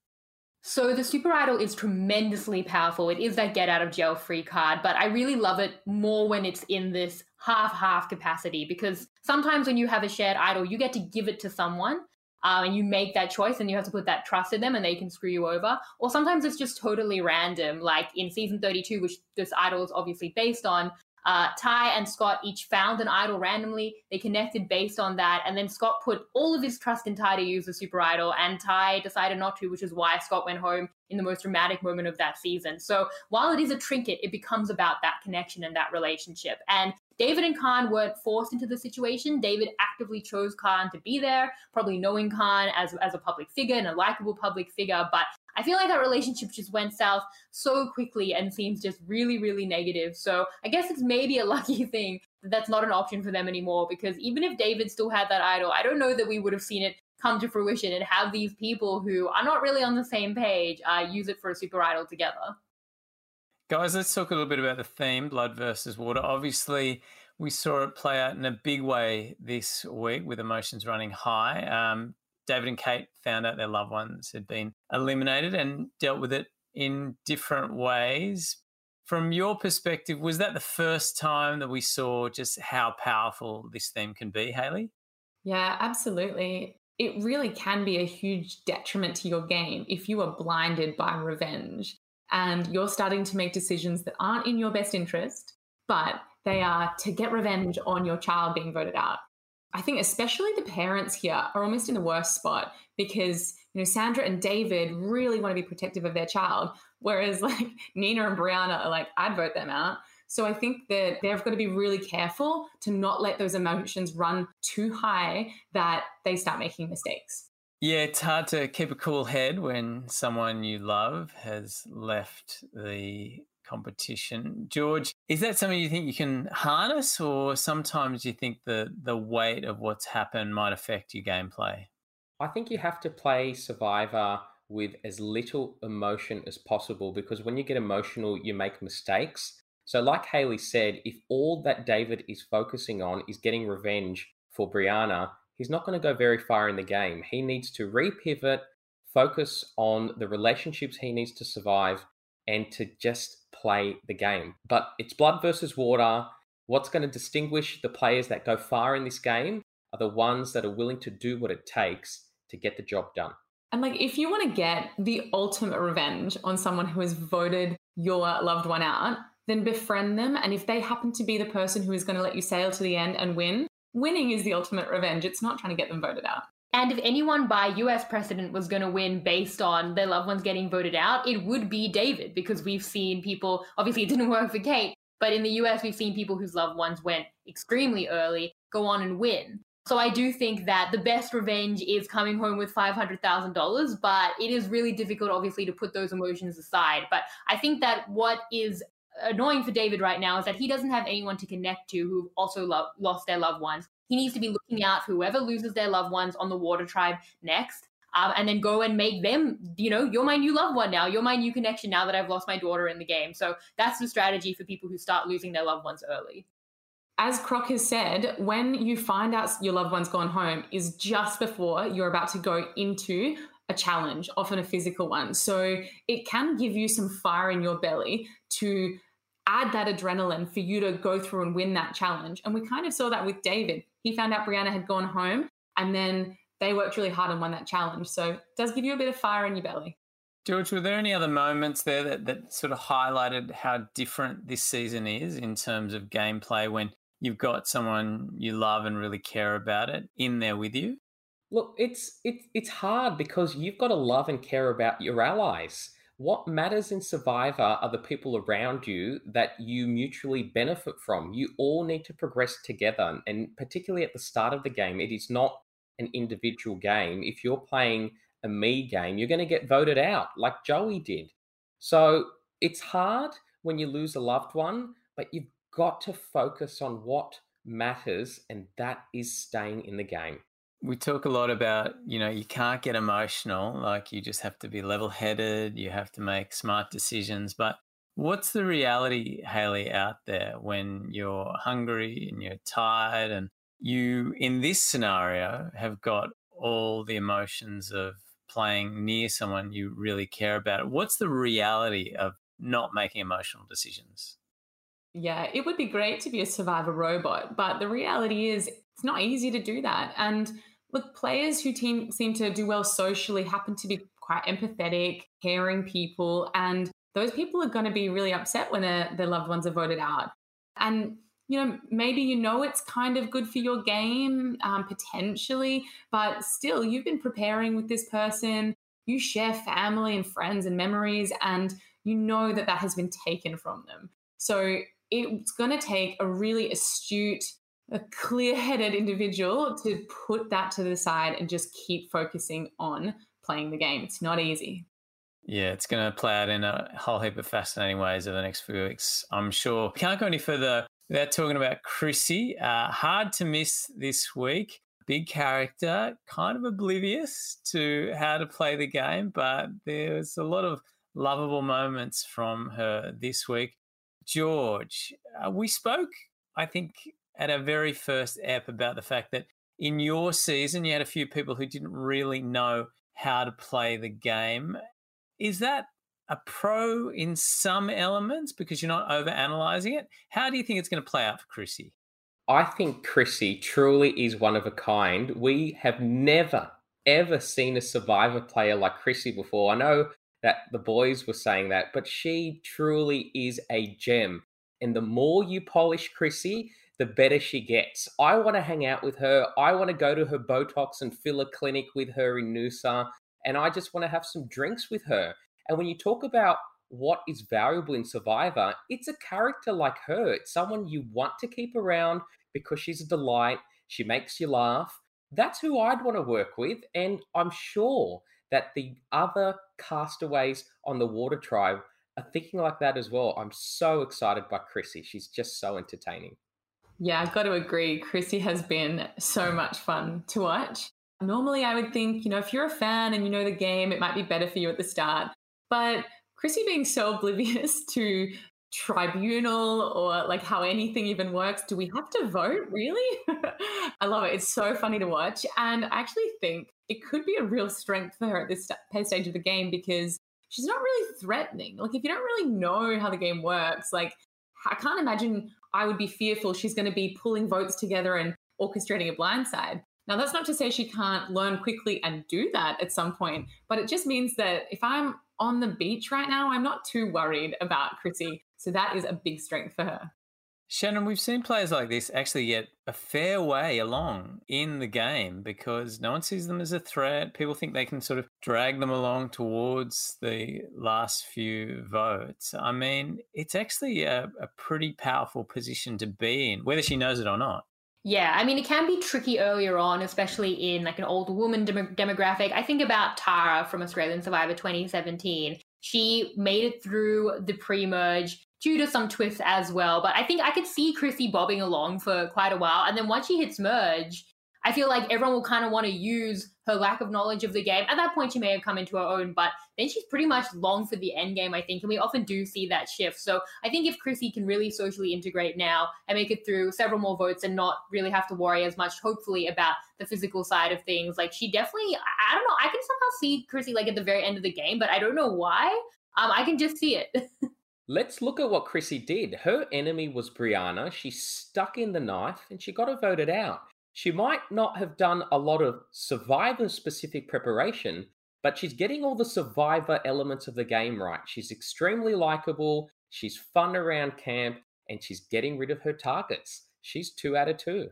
So the super idol is tremendously powerful. It is that get out of jail free card, but I really love it more when it's in this half half capacity because sometimes when you have a shared idol, you get to give it to someone um, and you make that choice and you have to put that trust in them and they can screw you over. Or sometimes it's just totally random, like in season 32, which this idol is obviously based on. Uh, Tai and Scot each found an idol randomly. They connected based on that. And then Scot put all of his trust in Tai to use the super idol, and Tai decided not to, which is why Scot went home in the most dramatic moment of that season. So while it is a trinket, it becomes about that connection and that relationship. And David and Khan weren't forced into the situation. David actively chose Khan to be there, probably knowing Khan as, as a public figure and a likable public figure. But I feel like that relationship just went south so quickly and seems just really, really negative. So I guess it's maybe a (laughs) lucky thing that that's not an option for them anymore because even if David still had that idol, I don't know that we would have seen it come to fruition and have these people who are not really on the same page uh, use it for a super idol together. Guys, let's talk a little bit about the theme blood versus water. Obviously, we saw it play out in a big way this week with emotions running high. Um, David and Kate found out their loved ones had been eliminated and dealt with it in different ways. From your perspective, was that the first time that we saw just how powerful this theme can be, Hayley? Yeah, absolutely. It really can be a huge detriment to your game if you are blinded by revenge and you're starting to make decisions that aren't in your best interest, but they are to get revenge on your child being voted out. I think especially the parents here are almost in the worst spot because you know Sandra and David really want to be protective of their child, whereas (laughs) like Nina and Brianna are like, I'd vote them out. So I think that they've got to be really careful to not let those emotions run too high that they start making mistakes. Yeah, it's hard to keep a cool head when someone you love has left the competition. George, is that something you think you can harness, or sometimes you think the the weight of what's happened might affect your gameplay? I think you have to play Survivor with as little emotion as possible because when you get emotional, you make mistakes. So, like Hayley said, if all that David is focusing on is getting revenge for Brianna, he's not going to go very far in the game. He needs to repivot, focus on the relationships he needs to survive, and to just play the game. But it's blood versus water. What's going to distinguish the players that go far in this game are the ones that are willing to do what it takes to get the job done. And like, if you want to get the ultimate revenge on someone who has voted your loved one out, then befriend them. And if they happen to be the person who is going to let you sail to the end and win, winning is the ultimate revenge. It's not trying to get them voted out. And if anyone by US precedent was going to win based on their loved ones getting voted out, it would be David, because we've seen people, obviously, it didn't (laughs) work for Kate, but in the US, we've seen people whose loved ones went extremely early go on and win. So I do think that the best revenge is coming home with $500,000, but it is really difficult, obviously, to put those emotions aside. But I think that what is annoying for David right now is that he doesn't have anyone to connect to who've also lo- lost their loved ones. He needs to be looking out for whoever loses their loved ones on the water tribe next. Um, and then go and make them, you know, you're my new loved one now. You're my new connection now that I've lost my daughter in the game. So that's the strategy for people who start losing their loved ones early. As Croc has said, when you find out your loved one's gone home is just before you're about to go into a challenge, often a physical one. So it can give you some fire in your belly to add that adrenaline for you to go through and win that challenge. And we kind of saw that with David. He found out Brianna had gone home and then they worked really hard and won that challenge. So it does give you a bit of fire in your belly. George, were there any other moments there that, that sort of highlighted how different this season is in terms of gameplay when you've got someone you love and really care about it in there with you? Look, it's it's it's hard because you've got to love and care about your allies. What matters in Survivor are the people around you that you mutually benefit from. You all need to progress together. And particularly at the start of the game, it is not an individual game. If you're playing a me game, you're going to get voted out like Joey did. So it's hard when you lose a loved one, but you've got to focus on what matters, and that is staying in the game we talk a lot about you know you can't get emotional like you just have to be level headed you have to make smart decisions but what's the reality hayley out there when you're hungry and you're tired and you in this scenario have got all the emotions of playing near someone you really care about what's the reality of not making emotional decisions yeah it would be great to be a survivor robot but the reality is it's not easy to do that. And look, players who team, seem to do well socially happen to be quite empathetic, caring people, and those people are going to be really upset when their, their loved ones are voted out. And you know, maybe you know it's kind of good for your game, um, potentially, but still, you've been preparing with this person. You share family and friends and memories, and you know that that has been taken from them. So it's going to take a really astute a clear headed individual to put that to the side and just keep focusing on playing the game. It's not easy. Yeah, it's going to play out in a whole heap of fascinating ways over the next few weeks, I'm sure. Can't go any further without talking about Chrissy. Uh, hard to miss this week. Big character, kind of oblivious to how to play the game, but there's a lot of lovable moments from her this week. George, uh, we spoke, I think, at our very first app about the fact that in your season you had a few people who didn't really know how to play the game. Is that a pro in some elements because you're not over analyzing it? How do you think it's going to play out for Chrissy? I think Chrissy truly is one of a kind. We have never, ever seen a survivor player like Chrissy before. I know that the boys were saying that, but she truly is a gem. And the more you polish Chrissy, the better she gets. I want to hang out with her. I want to go to her Botox and filler clinic with her in Noosa. And I just want to have some drinks with her. And when you talk about what is valuable in Survivor, it's a character like her. It's someone you want to keep around because she's a delight. She makes you laugh. That's who I'd want to work with. And I'm sure that the other castaways on the Water Tribe are thinking like that as well. I'm so excited by Chrissy. She's just so entertaining. Yeah, I've got to agree. Chrissy has been so much fun to watch. Normally, I would think, you know, if you're a fan and you know the game, it might be better for you at the start. But Chrissy being so (laughs) oblivious to tribunal or like how anything even works. Do we have to vote? Really? (laughs) I love it. It's so funny to watch. And I actually think it could be a real strength for her at this stage of the game because she's not really threatening. Like, if you don't really know how the game works, like, I can't imagine I would be fearful she's going to be pulling votes together and orchestrating a blindside. Now, that's not to say she can't learn quickly and do that at some point, but it just means that if I'm on the beach right now, I'm not too worried about Chrissy. So that is a big strength for her. Shannon, we've seen players like this actually get a fair way along in the game because no one sees them as a threat. People think they can sort of drag them along towards the last few votes. I mean, it's actually a, a pretty powerful position to be in, whether she knows it or not. Yeah, I mean, it can be tricky earlier on, especially in like an older woman dem- demographic. I think about Tara from Australian Survivor 2017. She made it through the pre-merge due to some twists as well. But I think I could see Chrissy bobbing along for quite a while. And then once she hits merge, I feel like everyone will kind of want to use her lack of knowledge of the game. At that point, she may have come into her own, but then she's pretty much long for the end game, I think. And we often do see that shift. So I think if Chrissy can really socially integrate now and make it through several more votes and not really have to worry as much, hopefully, about the physical side of things, like she definitely, I don't know, I can somehow see Chrissy like at the very end of the game, but I don't know why. Um, I can just see it. (laughs) Let's look at what Chrissy did. Her enemy was Brianna. She stuck in the knife and she got her voted out. She might not have done a lot of survivor specific preparation, but she's getting all the survivor elements of the game right. She's extremely likable, she's fun around camp, and she's getting rid of her targets. She's two out of two.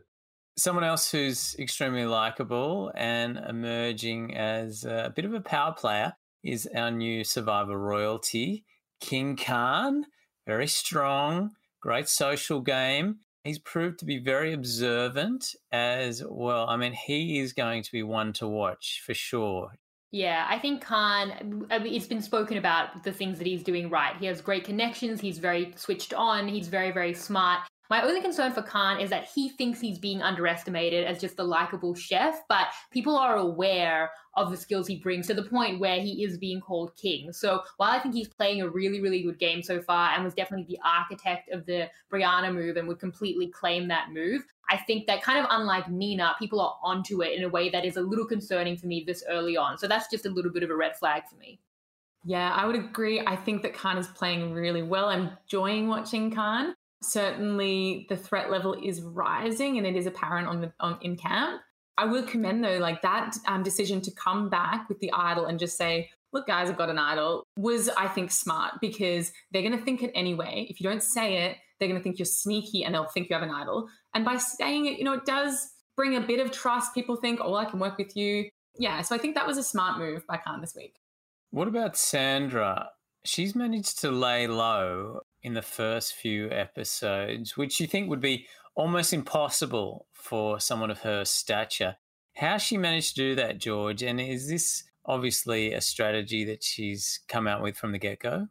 Someone else who's extremely likable and emerging as a bit of a power player is our new survivor royalty. King Khan, very strong, great social game. He's proved to be very observant as well. I mean, he is going to be one to watch for sure. Yeah, I think Khan, it's been spoken about the things that he's doing right. He has great connections. He's very switched on. He's very, very smart. My only concern for Khan is that he thinks he's being underestimated as just the likable chef, but people are aware of the skills he brings to the point where he is being called king. So while I think he's playing a really, really good game so far and was definitely the architect of the Brianna move and would completely claim that move, I think that kind of unlike Nina, people are onto it in a way that is a little concerning for me this early on. So that's just a little bit of a red flag for me. Yeah, I would agree. I think that Khan is playing really well. I'm enjoying watching Khan certainly the threat level is rising and it is apparent on the on in camp. I will commend though, like that um, decision to come back with the idol and just say, "Look, guys, I've got an idol," was I think smart because they're going to think it anyway. If you don't say it, they're going to think you're sneaky and they'll think you have an idol. And by saying it, you know, it does bring a bit of trust. People think, "Oh, I can work with you." Yeah, so I think that was a smart move by Khan this week. What about Sandra? She's managed to lay low in the first few episodes, which you think would be almost impossible for someone of her stature. How she managed to do that, George? And is this obviously a strategy that she's come out with from the get go?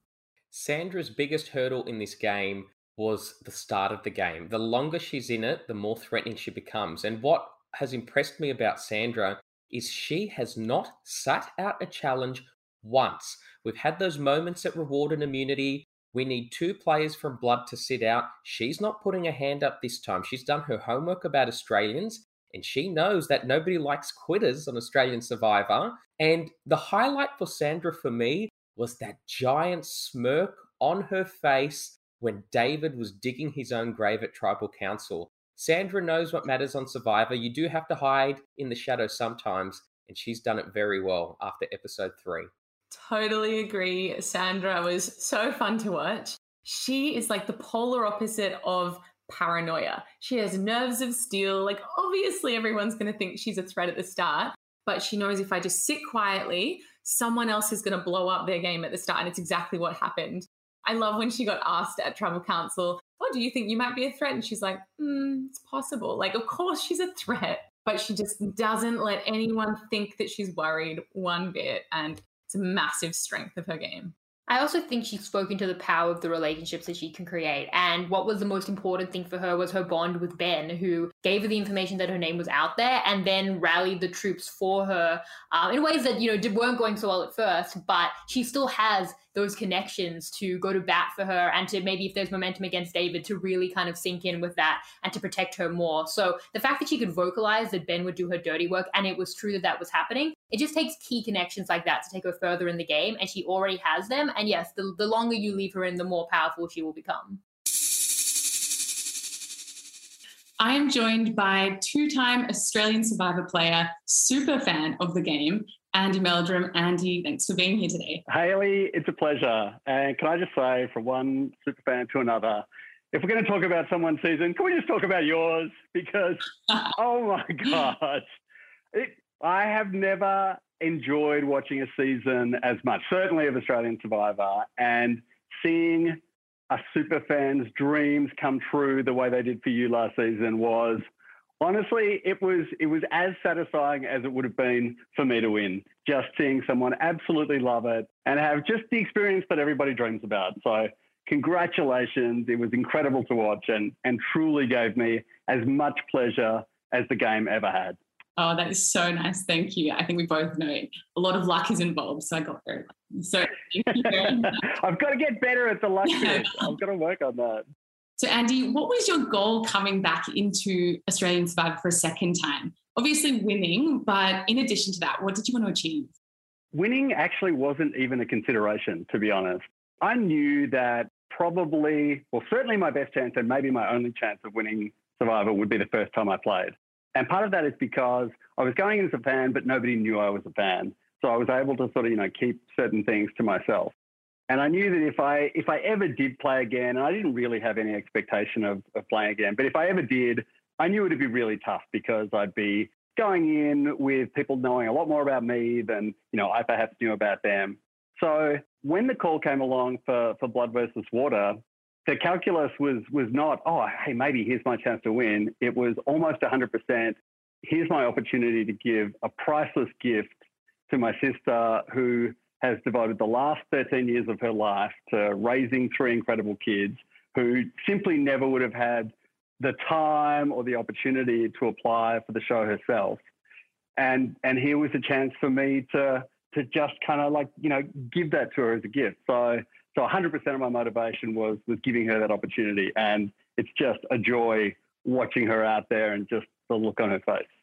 Sandra's biggest hurdle in this game was the start of the game. The longer she's in it, the more threatening she becomes. And what has impressed me about Sandra is she has not sat out a challenge once. We've had those moments at reward and immunity. We need two players from Blood to sit out. She's not putting a hand up this time. She's done her homework about Australians and she knows that nobody likes quitters on Australian Survivor. And the highlight for Sandra for me was that giant smirk on her face when David was digging his own grave at Tribal Council. Sandra knows what matters on Survivor. You do have to hide in the shadows sometimes, and she's done it very well after episode three. Totally agree. Sandra was so fun to watch. She is like the polar opposite of paranoia. She has nerves of steel. Like, obviously, everyone's going to think she's a threat at the start, but she knows if I just sit quietly, someone else is going to blow up their game at the start. And it's exactly what happened. I love when she got asked at Tribal Council, Oh, do you think you might be a threat? And she's like, mm, It's possible. Like, of course she's a threat, but she just doesn't let anyone think that she's worried one bit. And it's a massive strength of her game. I also think she's spoken to the power of the relationships that she can create. And what was the most important thing for her was her bond with Ben, who gave her the information that her name was out there and then rallied the troops for her um, in ways that, you know, did, weren't going so well at first, but she still has those connections to go to bat for her and to maybe if there's momentum against David to really kind of sink in with that and to protect her more. So the fact that she could vocalize that Ben would do her dirty work and it was true that that was happening, it just takes key connections like that to take her further in the game and she already has them. And yes, the, the longer you leave her in, the more powerful she will become. I am joined by two time Australian Survivor player, super fan of the game, Andy Meldrum. Andy, thanks for being here today. Hayley, it's a pleasure. And can I just say, from one super fan to another, if we're going to talk about someone's season, can we just talk about yours? Because, (laughs) oh my God, it, I have never enjoyed watching a season as much, certainly of Australian Survivor, and seeing a super fan's dreams come true the way they did for you last season was honestly, it was it was as satisfying as it would have been for me to win. Just seeing someone absolutely love it and have just the experience that everybody dreams about. So congratulations. It was incredible to watch and and truly gave me as much pleasure as the game ever had. Oh, that is so nice. Thank you. I think we both know it. a lot of luck is involved. So I got very lucky. So (laughs) I've got to get better at the luck bit. I've got to work on that. So, Andy, what was your goal coming back into Australian Survivor for a second time? Obviously, winning, but in addition to that, what did you want to achieve? Winning actually wasn't even a consideration, to be honest. I knew that probably, well, certainly my best chance and maybe my only chance of winning Survivor would be the first time I played. And part of that is because I was going in as a fan, but nobody knew I was a fan. So I was able to sort of, you know, keep certain things to myself. And I knew that if I if I ever did play again, and I didn't really have any expectation of, of playing again, but if I ever did, I knew it'd be really tough because I'd be going in with people knowing a lot more about me than you know I perhaps knew about them. So when the call came along for for Blood versus Water, the calculus was was not oh hey maybe here's my chance to win. It was almost 100%. Here's my opportunity to give a priceless gift to my sister who has devoted the last 13 years of her life to raising three incredible kids who simply never would have had the time or the opportunity to apply for the show herself. And and here was a chance for me to to just kind of like you know give that to her as a gift. So so 100% of my motivation was was giving her that opportunity, and it's just a joy watching her out there and just the look on her face.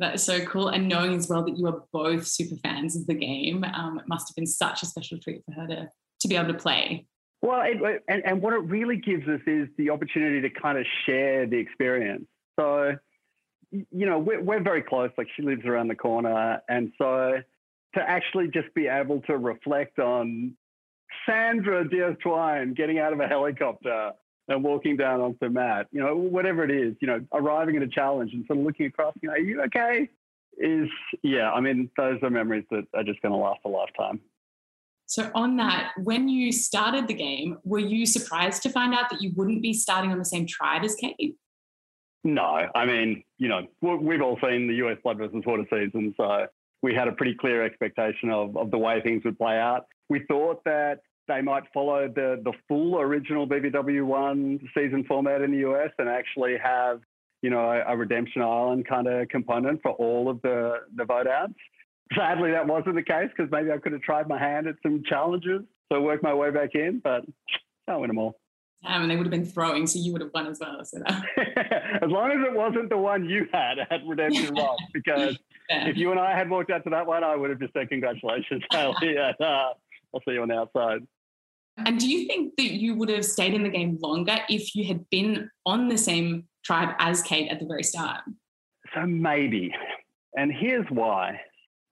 That is so cool. And knowing as well that you are both super fans of the game, um, it must have been such a special treat for her to, to be able to play. Well, it, and, and what it really gives us is the opportunity to kind of share the experience. So, you know, we're, we're very close. Like she lives around the corner. And so to actually just be able to reflect on Sandra Diaz Twine getting out of a helicopter and walking down onto Matt, you know, whatever it is, you know, arriving at a challenge and sort of looking across, you know, are you okay? Is, yeah, I mean, those are memories that are just going to last a lifetime. So, on that, when you started the game, were you surprised to find out that you wouldn't be starting on the same tribe as Kate? No, I mean, you know, we've all seen the US Blood versus Water season, so we had a pretty clear expectation of, of the way things would play out. We thought that they might follow the the full original BBW one season format in the US and actually have you know a, a redemption island kind of component for all of the the vote outs. sadly, that wasn't the case because maybe I could have tried my hand at some challenges. So worked my way back in, but can't win them all. Um, and they would have been throwing, so you would have won as well. So (laughs) (laughs) as long as it wasn't the one you had at Redemption (laughs) Rock, because yeah. if you and I had walked out to that one, I would have just said congratulations, Hayley, and uh, I'll see you on the outside. And do you think that you would have stayed in the game longer if you had been on the same tribe as Kate at the very start? So maybe. And here's why.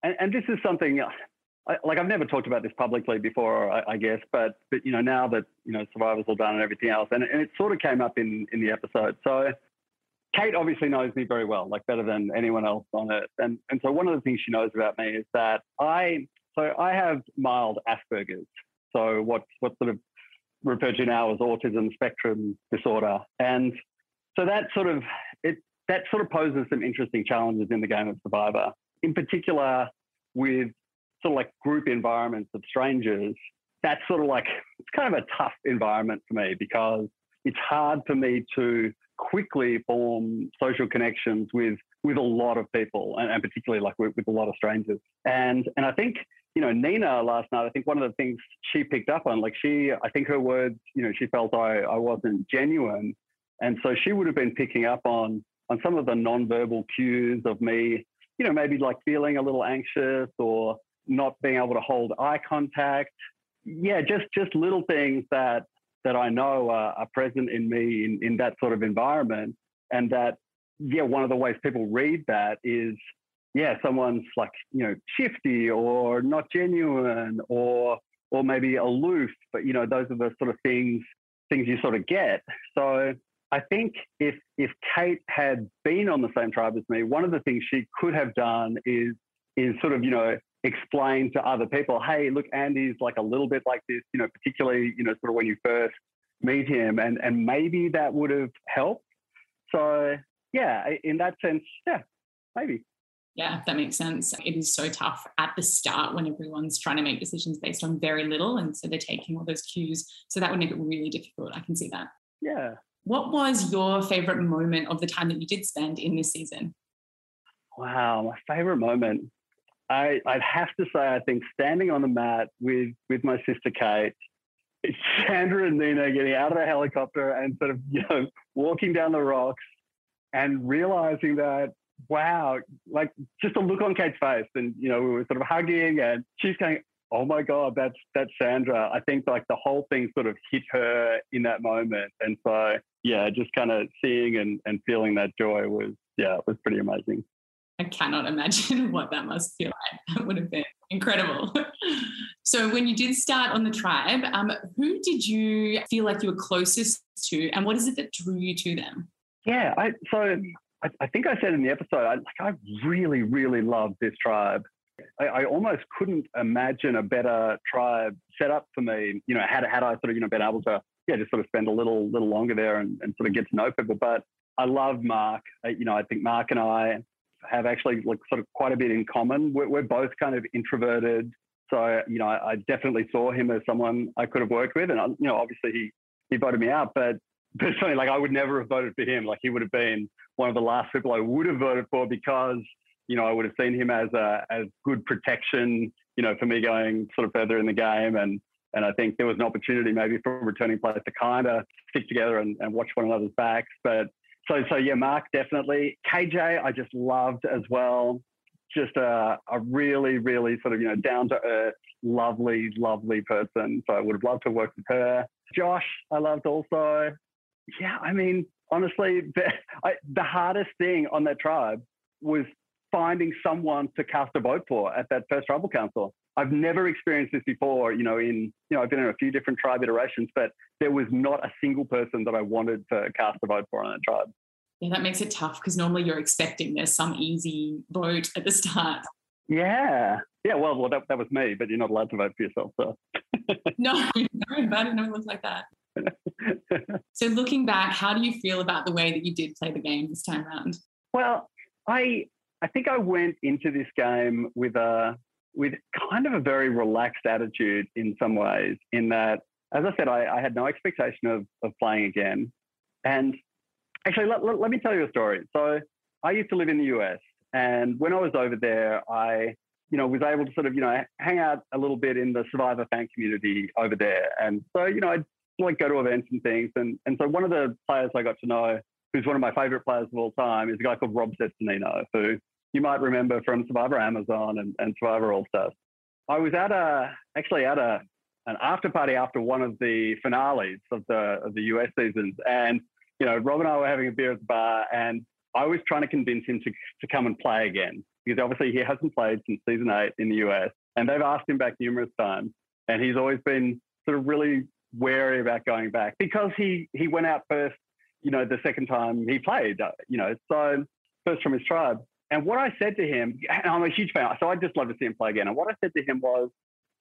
And, and this is something uh, I, like I've never talked about this publicly before, I, I, guess, but but you know now that you know Survivor's all done and everything else, and, and it sort of came up in in the episode. So Kate obviously knows me very well, like better than anyone else on it, and and so one of the things she knows about me is that I so I have mild Asperger's, so what's what's sort of referred to now as autism spectrum disorder, and so that sort of it that sort of poses some interesting challenges in the game of Survivor. In particular, with sort of like group environments of strangers, that's sort of like it's kind of a tough environment for me because it's hard for me to quickly form social connections with with a lot of people and, and particularly like with, with, a lot of strangers and and i think you know nina last night i think one of the things she picked up on like she i think her words you know she felt i i wasn't genuine and so she would have been picking up on on some of the non-verbal cues of me you know maybe like feeling a little anxious or not being able to hold eye contact. Yeah, just just little things that that I know are, are present in me in, in that sort of environment, and that yeah, one of the ways people read that is yeah, someone's like you know shifty or not genuine or or maybe aloof, but you know those are the sort of things things you sort of get. So I think if if Kate had been on the same tribe as me, one of the things she could have done is is sort of you know explain to other people, hey, look, Andy's like a little bit like this, you know, particularly, you know, sort of when you first meet him. And, and maybe that would have helped. So, yeah, in that sense, yeah, maybe. Yeah, if that makes sense. It is so tough at the start when everyone's trying to make decisions based on very little. And so they're taking all those cues. So that would make it really difficult. I can see that. Yeah. What was your favorite moment of the time that you did spend in this season? Wow, my favorite moment. I, would have to say, I think standing on the mat with, with my sister Kate, (laughs) Sandra and Nina getting out of the helicopter and sort of, you know, walking down the rocks and realizing that, wow, like just a look on Kate's face. And, you know, we were sort of hugging and she's going, oh my God, that's, that's Sandra. I think like the whole thing sort of hit her in that moment. And so, yeah, just kind of seeing and, and feeling that joy was, yeah, it was pretty amazing. I cannot imagine (laughs) what that must feel like. That would have been incredible. (laughs) so, when you did start on the tribe, um, who did you feel like you were closest to, and what is it that drew you to them? Yeah, I, so I, I think I said in the episode, I, like I really, really loved this tribe. I, I, almost couldn't imagine a better tribe set up for me. You know, had had I sort of you know been able to yeah just sort of spend a little little longer there and, and sort of get to know people. But I love Mark. I, you know, I think Mark and I have actually like sort of quite a bit in common. We're, we're both kind of introverted, so you know I, I, definitely saw him as someone I could have worked with, and you know obviously he he voted me out, but personally like I would never have voted for him. Like he would have been one of the last people I would have voted for because you know I would have seen him as a as good protection, you know, for me going sort of further in the game and. And I think there was an opportunity maybe for returning players to kind of stick together and, and watch one another's backs. But so so yeah, Mark definitely. KJ, I just loved as well. Just a, a really, really sort of, you know, down to earth, lovely, lovely person. So I would have loved to work with her. Josh, I loved also. Yeah, I mean, honestly, (laughs) the, I, the hardest thing on that tribe was finding someone to cast a vote for at that first tribal council. I've never experienced this before, you know, in, you know, I've been in a few different tribe iterations, but there was not a single person that I wanted to cast a vote for on that tribe. Yeah, that makes it tough because normally you're expecting there's some easy vote at the start. Yeah. Yeah, well, well that, that was me, but you're not allowed to vote for yourself. So. (laughs) no, (laughs) no, never looks like that. (laughs) so looking back, how do you feel about the way that you did play the game this time around? Well, I I think I went into this game with a with kind of a very relaxed attitude in some ways, in that, as I said, I, I had no expectation of, of playing again. And actually, let, let, let, me tell you a story. So, I used to live in the US, and when I was over there, I you know, was able to sort of, you know, hang out a little bit in the Survivor fan community over there. And so, you know, I'd like go to events and things. And, and so one of the players I got to know, who's one of my favorite players of all time, is a guy called Rob Cesternino, who you might remember from Survivor Amazon and, and Survivor All Stars. I was at a, actually at a, an after party after one of the finales of the, of the US seasons. And, you know, Rob and I were having a beer at the bar and I was trying to convince him to, to come and play again because obviously he hasn't played since season eight in the US. And they've asked him back numerous times. And he's always been sort of really wary about going back because he, he went out first, you know, the second time he played, uh, you know, so first from his tribe. And what I said to him, and I'm a huge fan, so I'd just love to see him play again. And what I said to him was,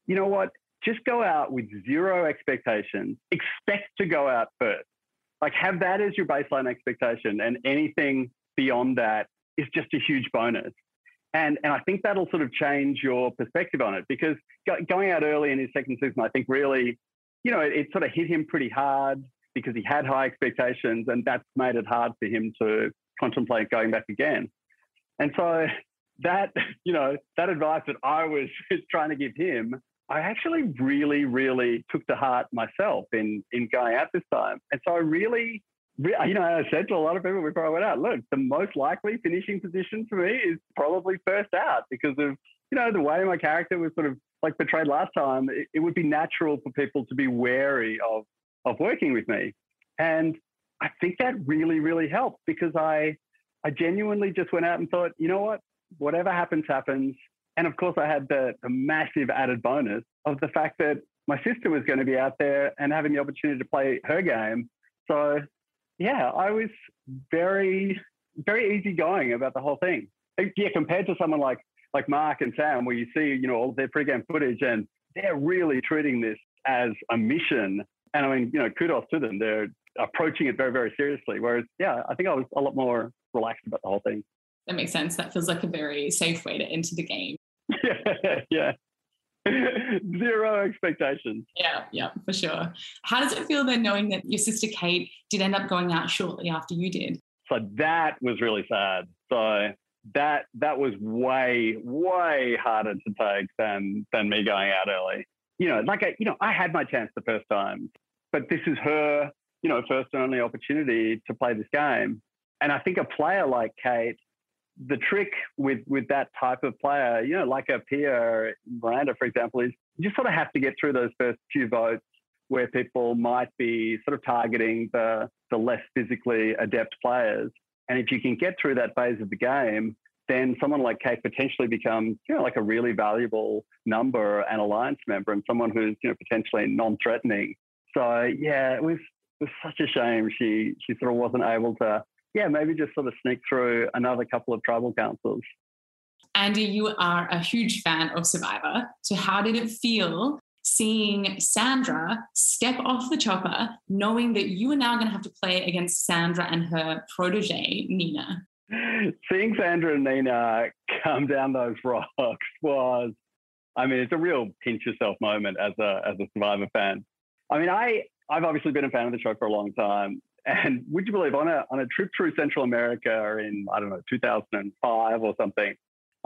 you know what? Just go out with zero expectations. Expect to go out first. Like have that as your baseline expectation, and anything beyond that is just a huge bonus. And, and I think that'll sort of change your perspective on it because go, going out early in his second season, I think really, you know, it, it sort of hit him pretty hard because he had high expectations and that's made it hard for him to contemplate going back again. And so that, (laughs) you know, that advice that I (laughs) was trying to give him, I actually really, really took to heart myself in in going out this time. And so I really, you know, I said to a lot of people before I went out, look, the most likely finishing position for me is probably first out because of, you know, the way my character was sort of like portrayed last time. It, it would be natural for people to be wary of of working with me. And I think that really, really helped because I I genuinely just went out and thought, you know what, whatever happens, happens. And of course, I had the, the massive added bonus of the fact that my sister was going to be out there and having the opportunity to play her game. So, yeah, I was very, very easygoing about the whole thing. Yeah, compared to someone like like Mark and Sam, where you see, you know, all their pre-game footage and they're really treating this as a mission. And I mean, you know, kudos to them. They're approaching it very, very seriously. Whereas, yeah, I think I was a lot more relaxed about the whole thing. That makes sense. That feels like a very safe way to enter the game. (laughs) yeah, yeah. (laughs) Zero expectations. Yeah, yeah, for sure. How does it feel then knowing that your sister Kate did end up going out shortly after you did? So that was really sad. So that that was way way harder to take than than me going out early. You know, like I, you know, I had my chance the first time, but this is her, you know, first and only opportunity to play this game. And I think a player like Kate, the trick with with that type of player, you know, like a Pia Miranda, for example, is you sort of have to get through those first few votes where people might be sort of targeting the the less physically adept players. And if you can get through that phase of the game, then someone like Kate potentially becomes, you know, like a really valuable number and alliance member and someone who's, you know, potentially non-threatening. So yeah, it was it was such a shame she she sort of wasn't able to yeah, maybe just sort of sneak through another couple of tribal councils. Andy, you are a huge fan of Survivor. So, how did it feel seeing Sandra step off the chopper, knowing that you are now going to have to play against Sandra and her protege, Nina? Seeing Sandra and Nina come down those rocks was, I mean, it's a real pinch yourself moment as a as a Survivor fan. I mean, I I've obviously been a fan of the show for a long time, and would you believe on a on a trip through Central America in I don't know 2005 or something,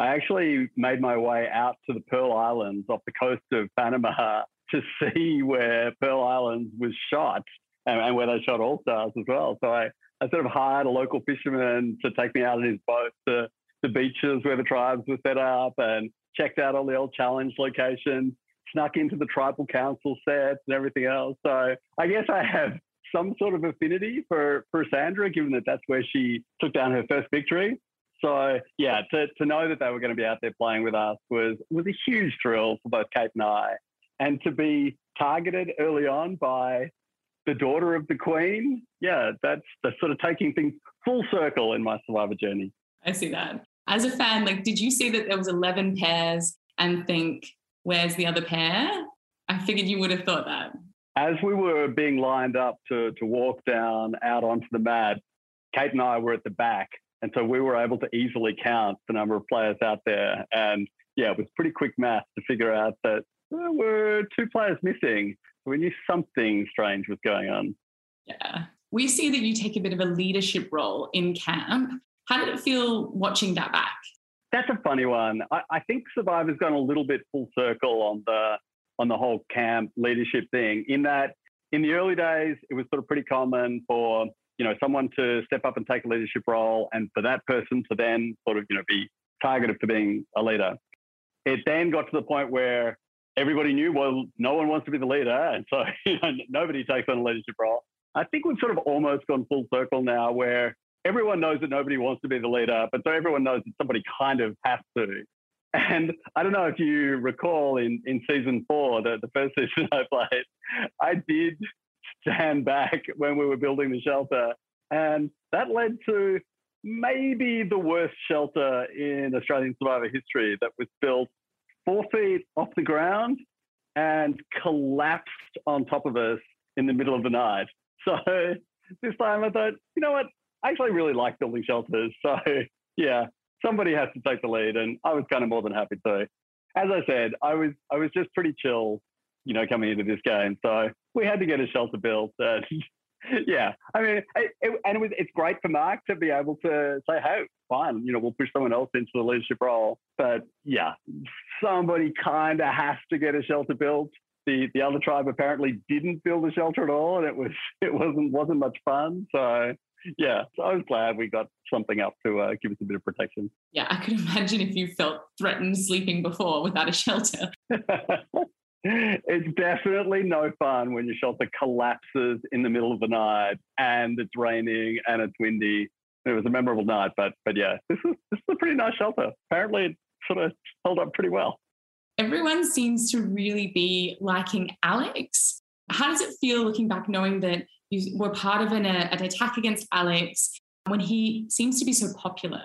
I actually made my way out to the Pearl Islands off the coast of Panama (laughs) to see where Pearl Islands was shot and, and where they shot All Stars as well. So I, I sort of hired a local fisherman to take me out in his boat to the beaches where the tribes were set up and checked out all the old challenge locations, snuck into the tribal council sets and everything else. So I guess I have some sort of affinity for, for Sandra, given that that's where she took down her first victory. So yeah, to, to know that they were going to be out there playing with us was was a huge thrill for both Kate and I, and to be targeted early on by the daughter of the Queen, yeah, that's that's sort of taking things full circle in my Survivor journey. I see that. As a fan, like, did you see that there was eleven pairs and think, "Where's the other pair?" I figured you would have thought that as we were being lined up to, to walk down out onto the mat, Kate and I were at the back. And so we were able to easily count the number of players out there. And yeah, it was pretty quick math to figure out that there were two players missing. We knew something strange was going on. Yeah. We see that you take a bit of a leadership role in camp. How did it feel watching that back? that's a funny one. I, I think Survivor's gone a little bit full circle on the on the whole camp leadership thing. In that, in the early days, it was sort of pretty common for you know someone to step up and take a leadership role, and for that person to then sort of you know be targeted for being a leader. It then got to the point where everybody knew, well, no one wants to be the leader, and so (laughs) you know, nobody takes on a leadership role. I think we've sort of almost gone full circle now, where everyone knows that nobody wants to be the leader, but so everyone knows that somebody kind of has to. And I don't know if you recall in, in season four, the, the first season (laughs) I played, I did stand back when we were building the shelter. And that led to maybe the worst shelter in Australian survivor history that was built four feet off the ground and collapsed on top of us in the middle of the night. (laughs) So this time I thought, you know what? I actually really like building shelters. (laughs) So yeah, somebody has to take the lead, and I was kind of more than happy to. As I said, I was I was just pretty chill, you know, coming into this game. So we had to get a shelter built. And (laughs) yeah, I mean, it, it, and it was it's great for Mark to be able to say, hey, fine, you know, we'll push someone else into the leadership role. But yeah, somebody kind of has to get a shelter built. The the other tribe apparently didn't build a shelter at all, and it was (laughs) it wasn't wasn't much fun. So yeah, so I was glad we got something up to uh, give us a bit of protection. Yeah, I could (laughs) imagine if you felt threatened sleeping before without a shelter. It's definitely no fun when your shelter collapses in the middle of the night and it's raining and it's windy. It was a memorable night, but but yeah, this is this is a pretty nice shelter. Apparently, it sort of held up pretty well. Everyone seems to really be liking Alex. How does it feel looking back, knowing that you were part of an, uh, an attack against Alex when he seems to be so popular.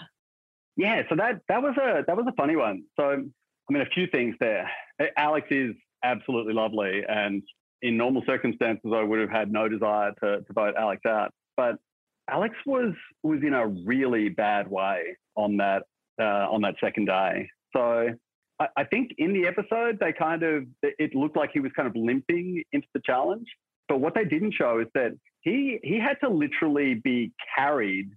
Yeah, so that that was a that was a funny one. So I mean, a few things there. Alex is absolutely lovely, and in normal circumstances, I would have had no desire to, to vote Alex out. But Alex was was in a really bad way on that uh, on that second day. So I, I think in the episode, they kind of it looked like he was kind of limping into the challenge. But what they didn't show is that he he had to literally be carried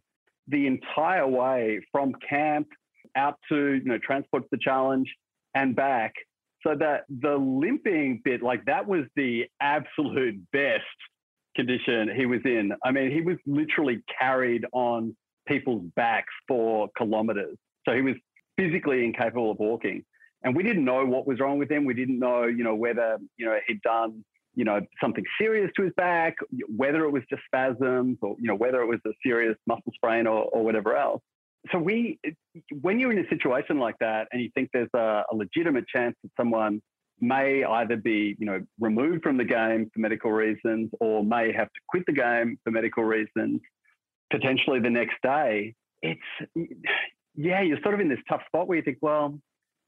the entire way from camp out to you know transport to the challenge and back. So that the limping bit, like that was the absolute best condition he was in. I mean, he was literally carried on people's backs for kilometers. So he was physically incapable of walking. And we didn't know what was wrong with him. We didn't know, you know, whether, you know, he'd done you know, something serious to his back, whether it was just spasms or, you know, whether it was a serious muscle sprain or, or whatever else. So we, when you're in a situation like that and you think there's a, a legitimate chance that someone may either be, you know, removed from the game for medical reasons or may have to quit the game for medical reasons, potentially the next day, it's, yeah, you're sort of in this tough spot where you think, well,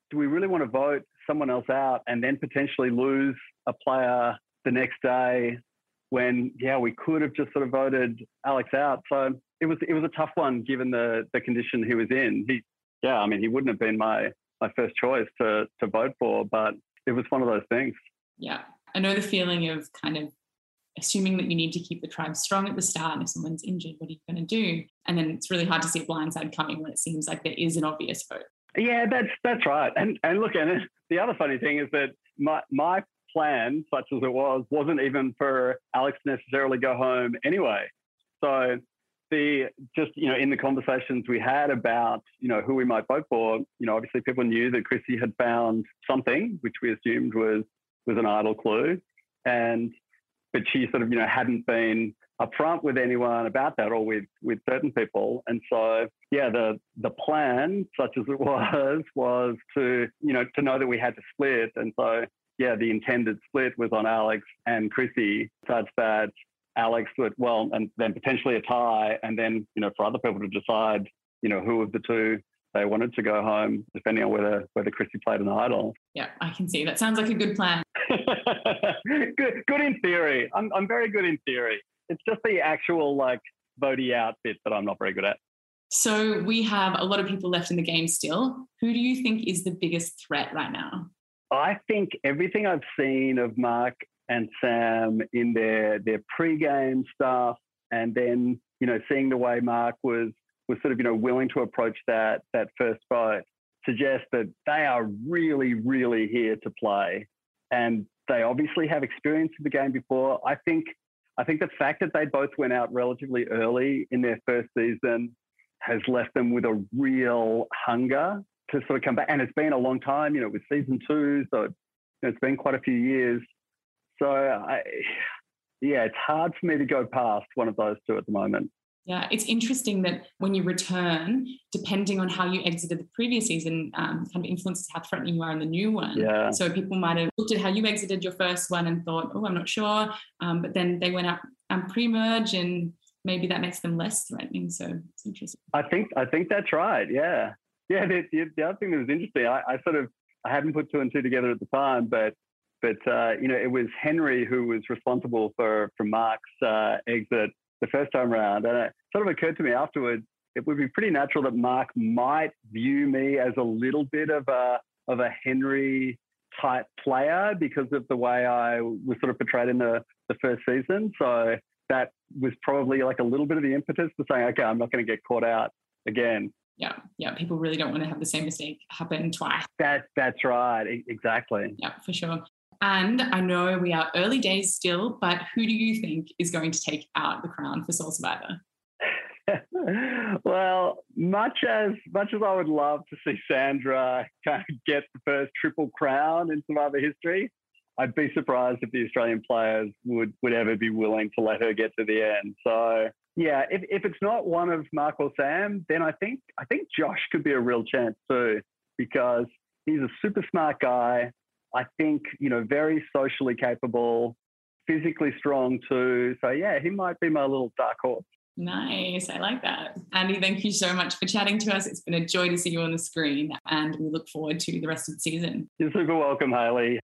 do we really want to vote someone else out and then potentially lose a player the next day when yeah we could have just sort of voted Alex out. So it was it was a tough one given the the condition he was in. He yeah I mean he wouldn't have been my my first choice to to vote for, but it was one of those things. Yeah, I know the feeling of kind of assuming that you need to keep the tribe strong at the start and if someone's injured what are you going to do and then it's really hard to see a blindside coming when it seems like there is an obvious vote yeah that's that's right and and look and the other funny thing is that my my plan, such as it was, wasn't even for Alex to necessarily go home anyway. So the just you know in the conversations we had about you know who we might vote for, you know obviously people knew that Chrissy had found something which we assumed was was an idol clue, and but she sort of you know hadn't been upfront with anyone about that or with with certain people. And so yeah the the plan such as it was was to you know to know that we had to split. And so yeah, the intended split was on Alex and Chrissy, such that Alex would, well, and then potentially a tie, and then, you know, for other people to decide, you know, who of the two they wanted to go home, depending on whether whether Chrissy played an idol. Yeah, I can see. That sounds like a good plan. (laughs) good, good in theory. I'm, I'm very good in theory. It's just the actual like votey out bit that I'm not very good at. So we have a lot of people left in the game still. Who do you think is the biggest threat right now? I think everything I've seen of Mark and Sam in their their pre-game stuff, and then you know seeing the way Mark was was sort of you know willing to approach that that first fight, suggests that they are really, really here to play. And they obviously have experience of the game before. I think I think the fact that they both went out relatively early in their first season has left them with a real hunger to sort of come back. And it's been a long time, you know, with season two, so it's been quite a few years. So I, yeah, it's hard for me to go past one of those two at the moment. Yeah, it's interesting that when you return, depending on how you exited the previous season, um, kind of influences how threatening you are in the new one. Yeah. So people might have looked at how you exited your first one and thought, oh, I'm not sure. Um, but then they went out and pre-merge and maybe that makes them less threatening. So it's interesting. I think I think that's right. Yeah. Yeah. The, the, the other thing that was interesting, I, I, sort of I hadn't put two and two together at the time, but but uh, you know it was Henry who was responsible for for Mark's uh, exit the first time around. And it sort of occurred to me afterwards, it would be pretty natural that Mark might view me as a little bit of a of a Henry type player because of the way I was sort of portrayed in the, the first season. So that was probably like a little bit of the impetus for saying, okay, I'm not going to get caught out again. Yeah, yeah. People really don't want to have the same mistake happen twice. That that's right. Exactly. Yeah, for sure. And I know we are early days still, but who do you think is going to take out the crown for Sole Survivor? (laughs) well, much as much as I would love to see Sandra kind of get the first triple crown in Survivor history, I'd be surprised if the Australian players would would ever be willing to let her get to the end. So yeah, if, if it's not one of Mark or Sam, then I think I think Josh could be a real chance too, because he's a super smart guy. I think, you know, very socially capable, physically strong too. So yeah, he might be my little dark horse. Nice. I like that. Andy, thank you so much for chatting to us. It's been a joy to see you on the screen and we look forward to the rest of the season. You're super welcome, Hayley.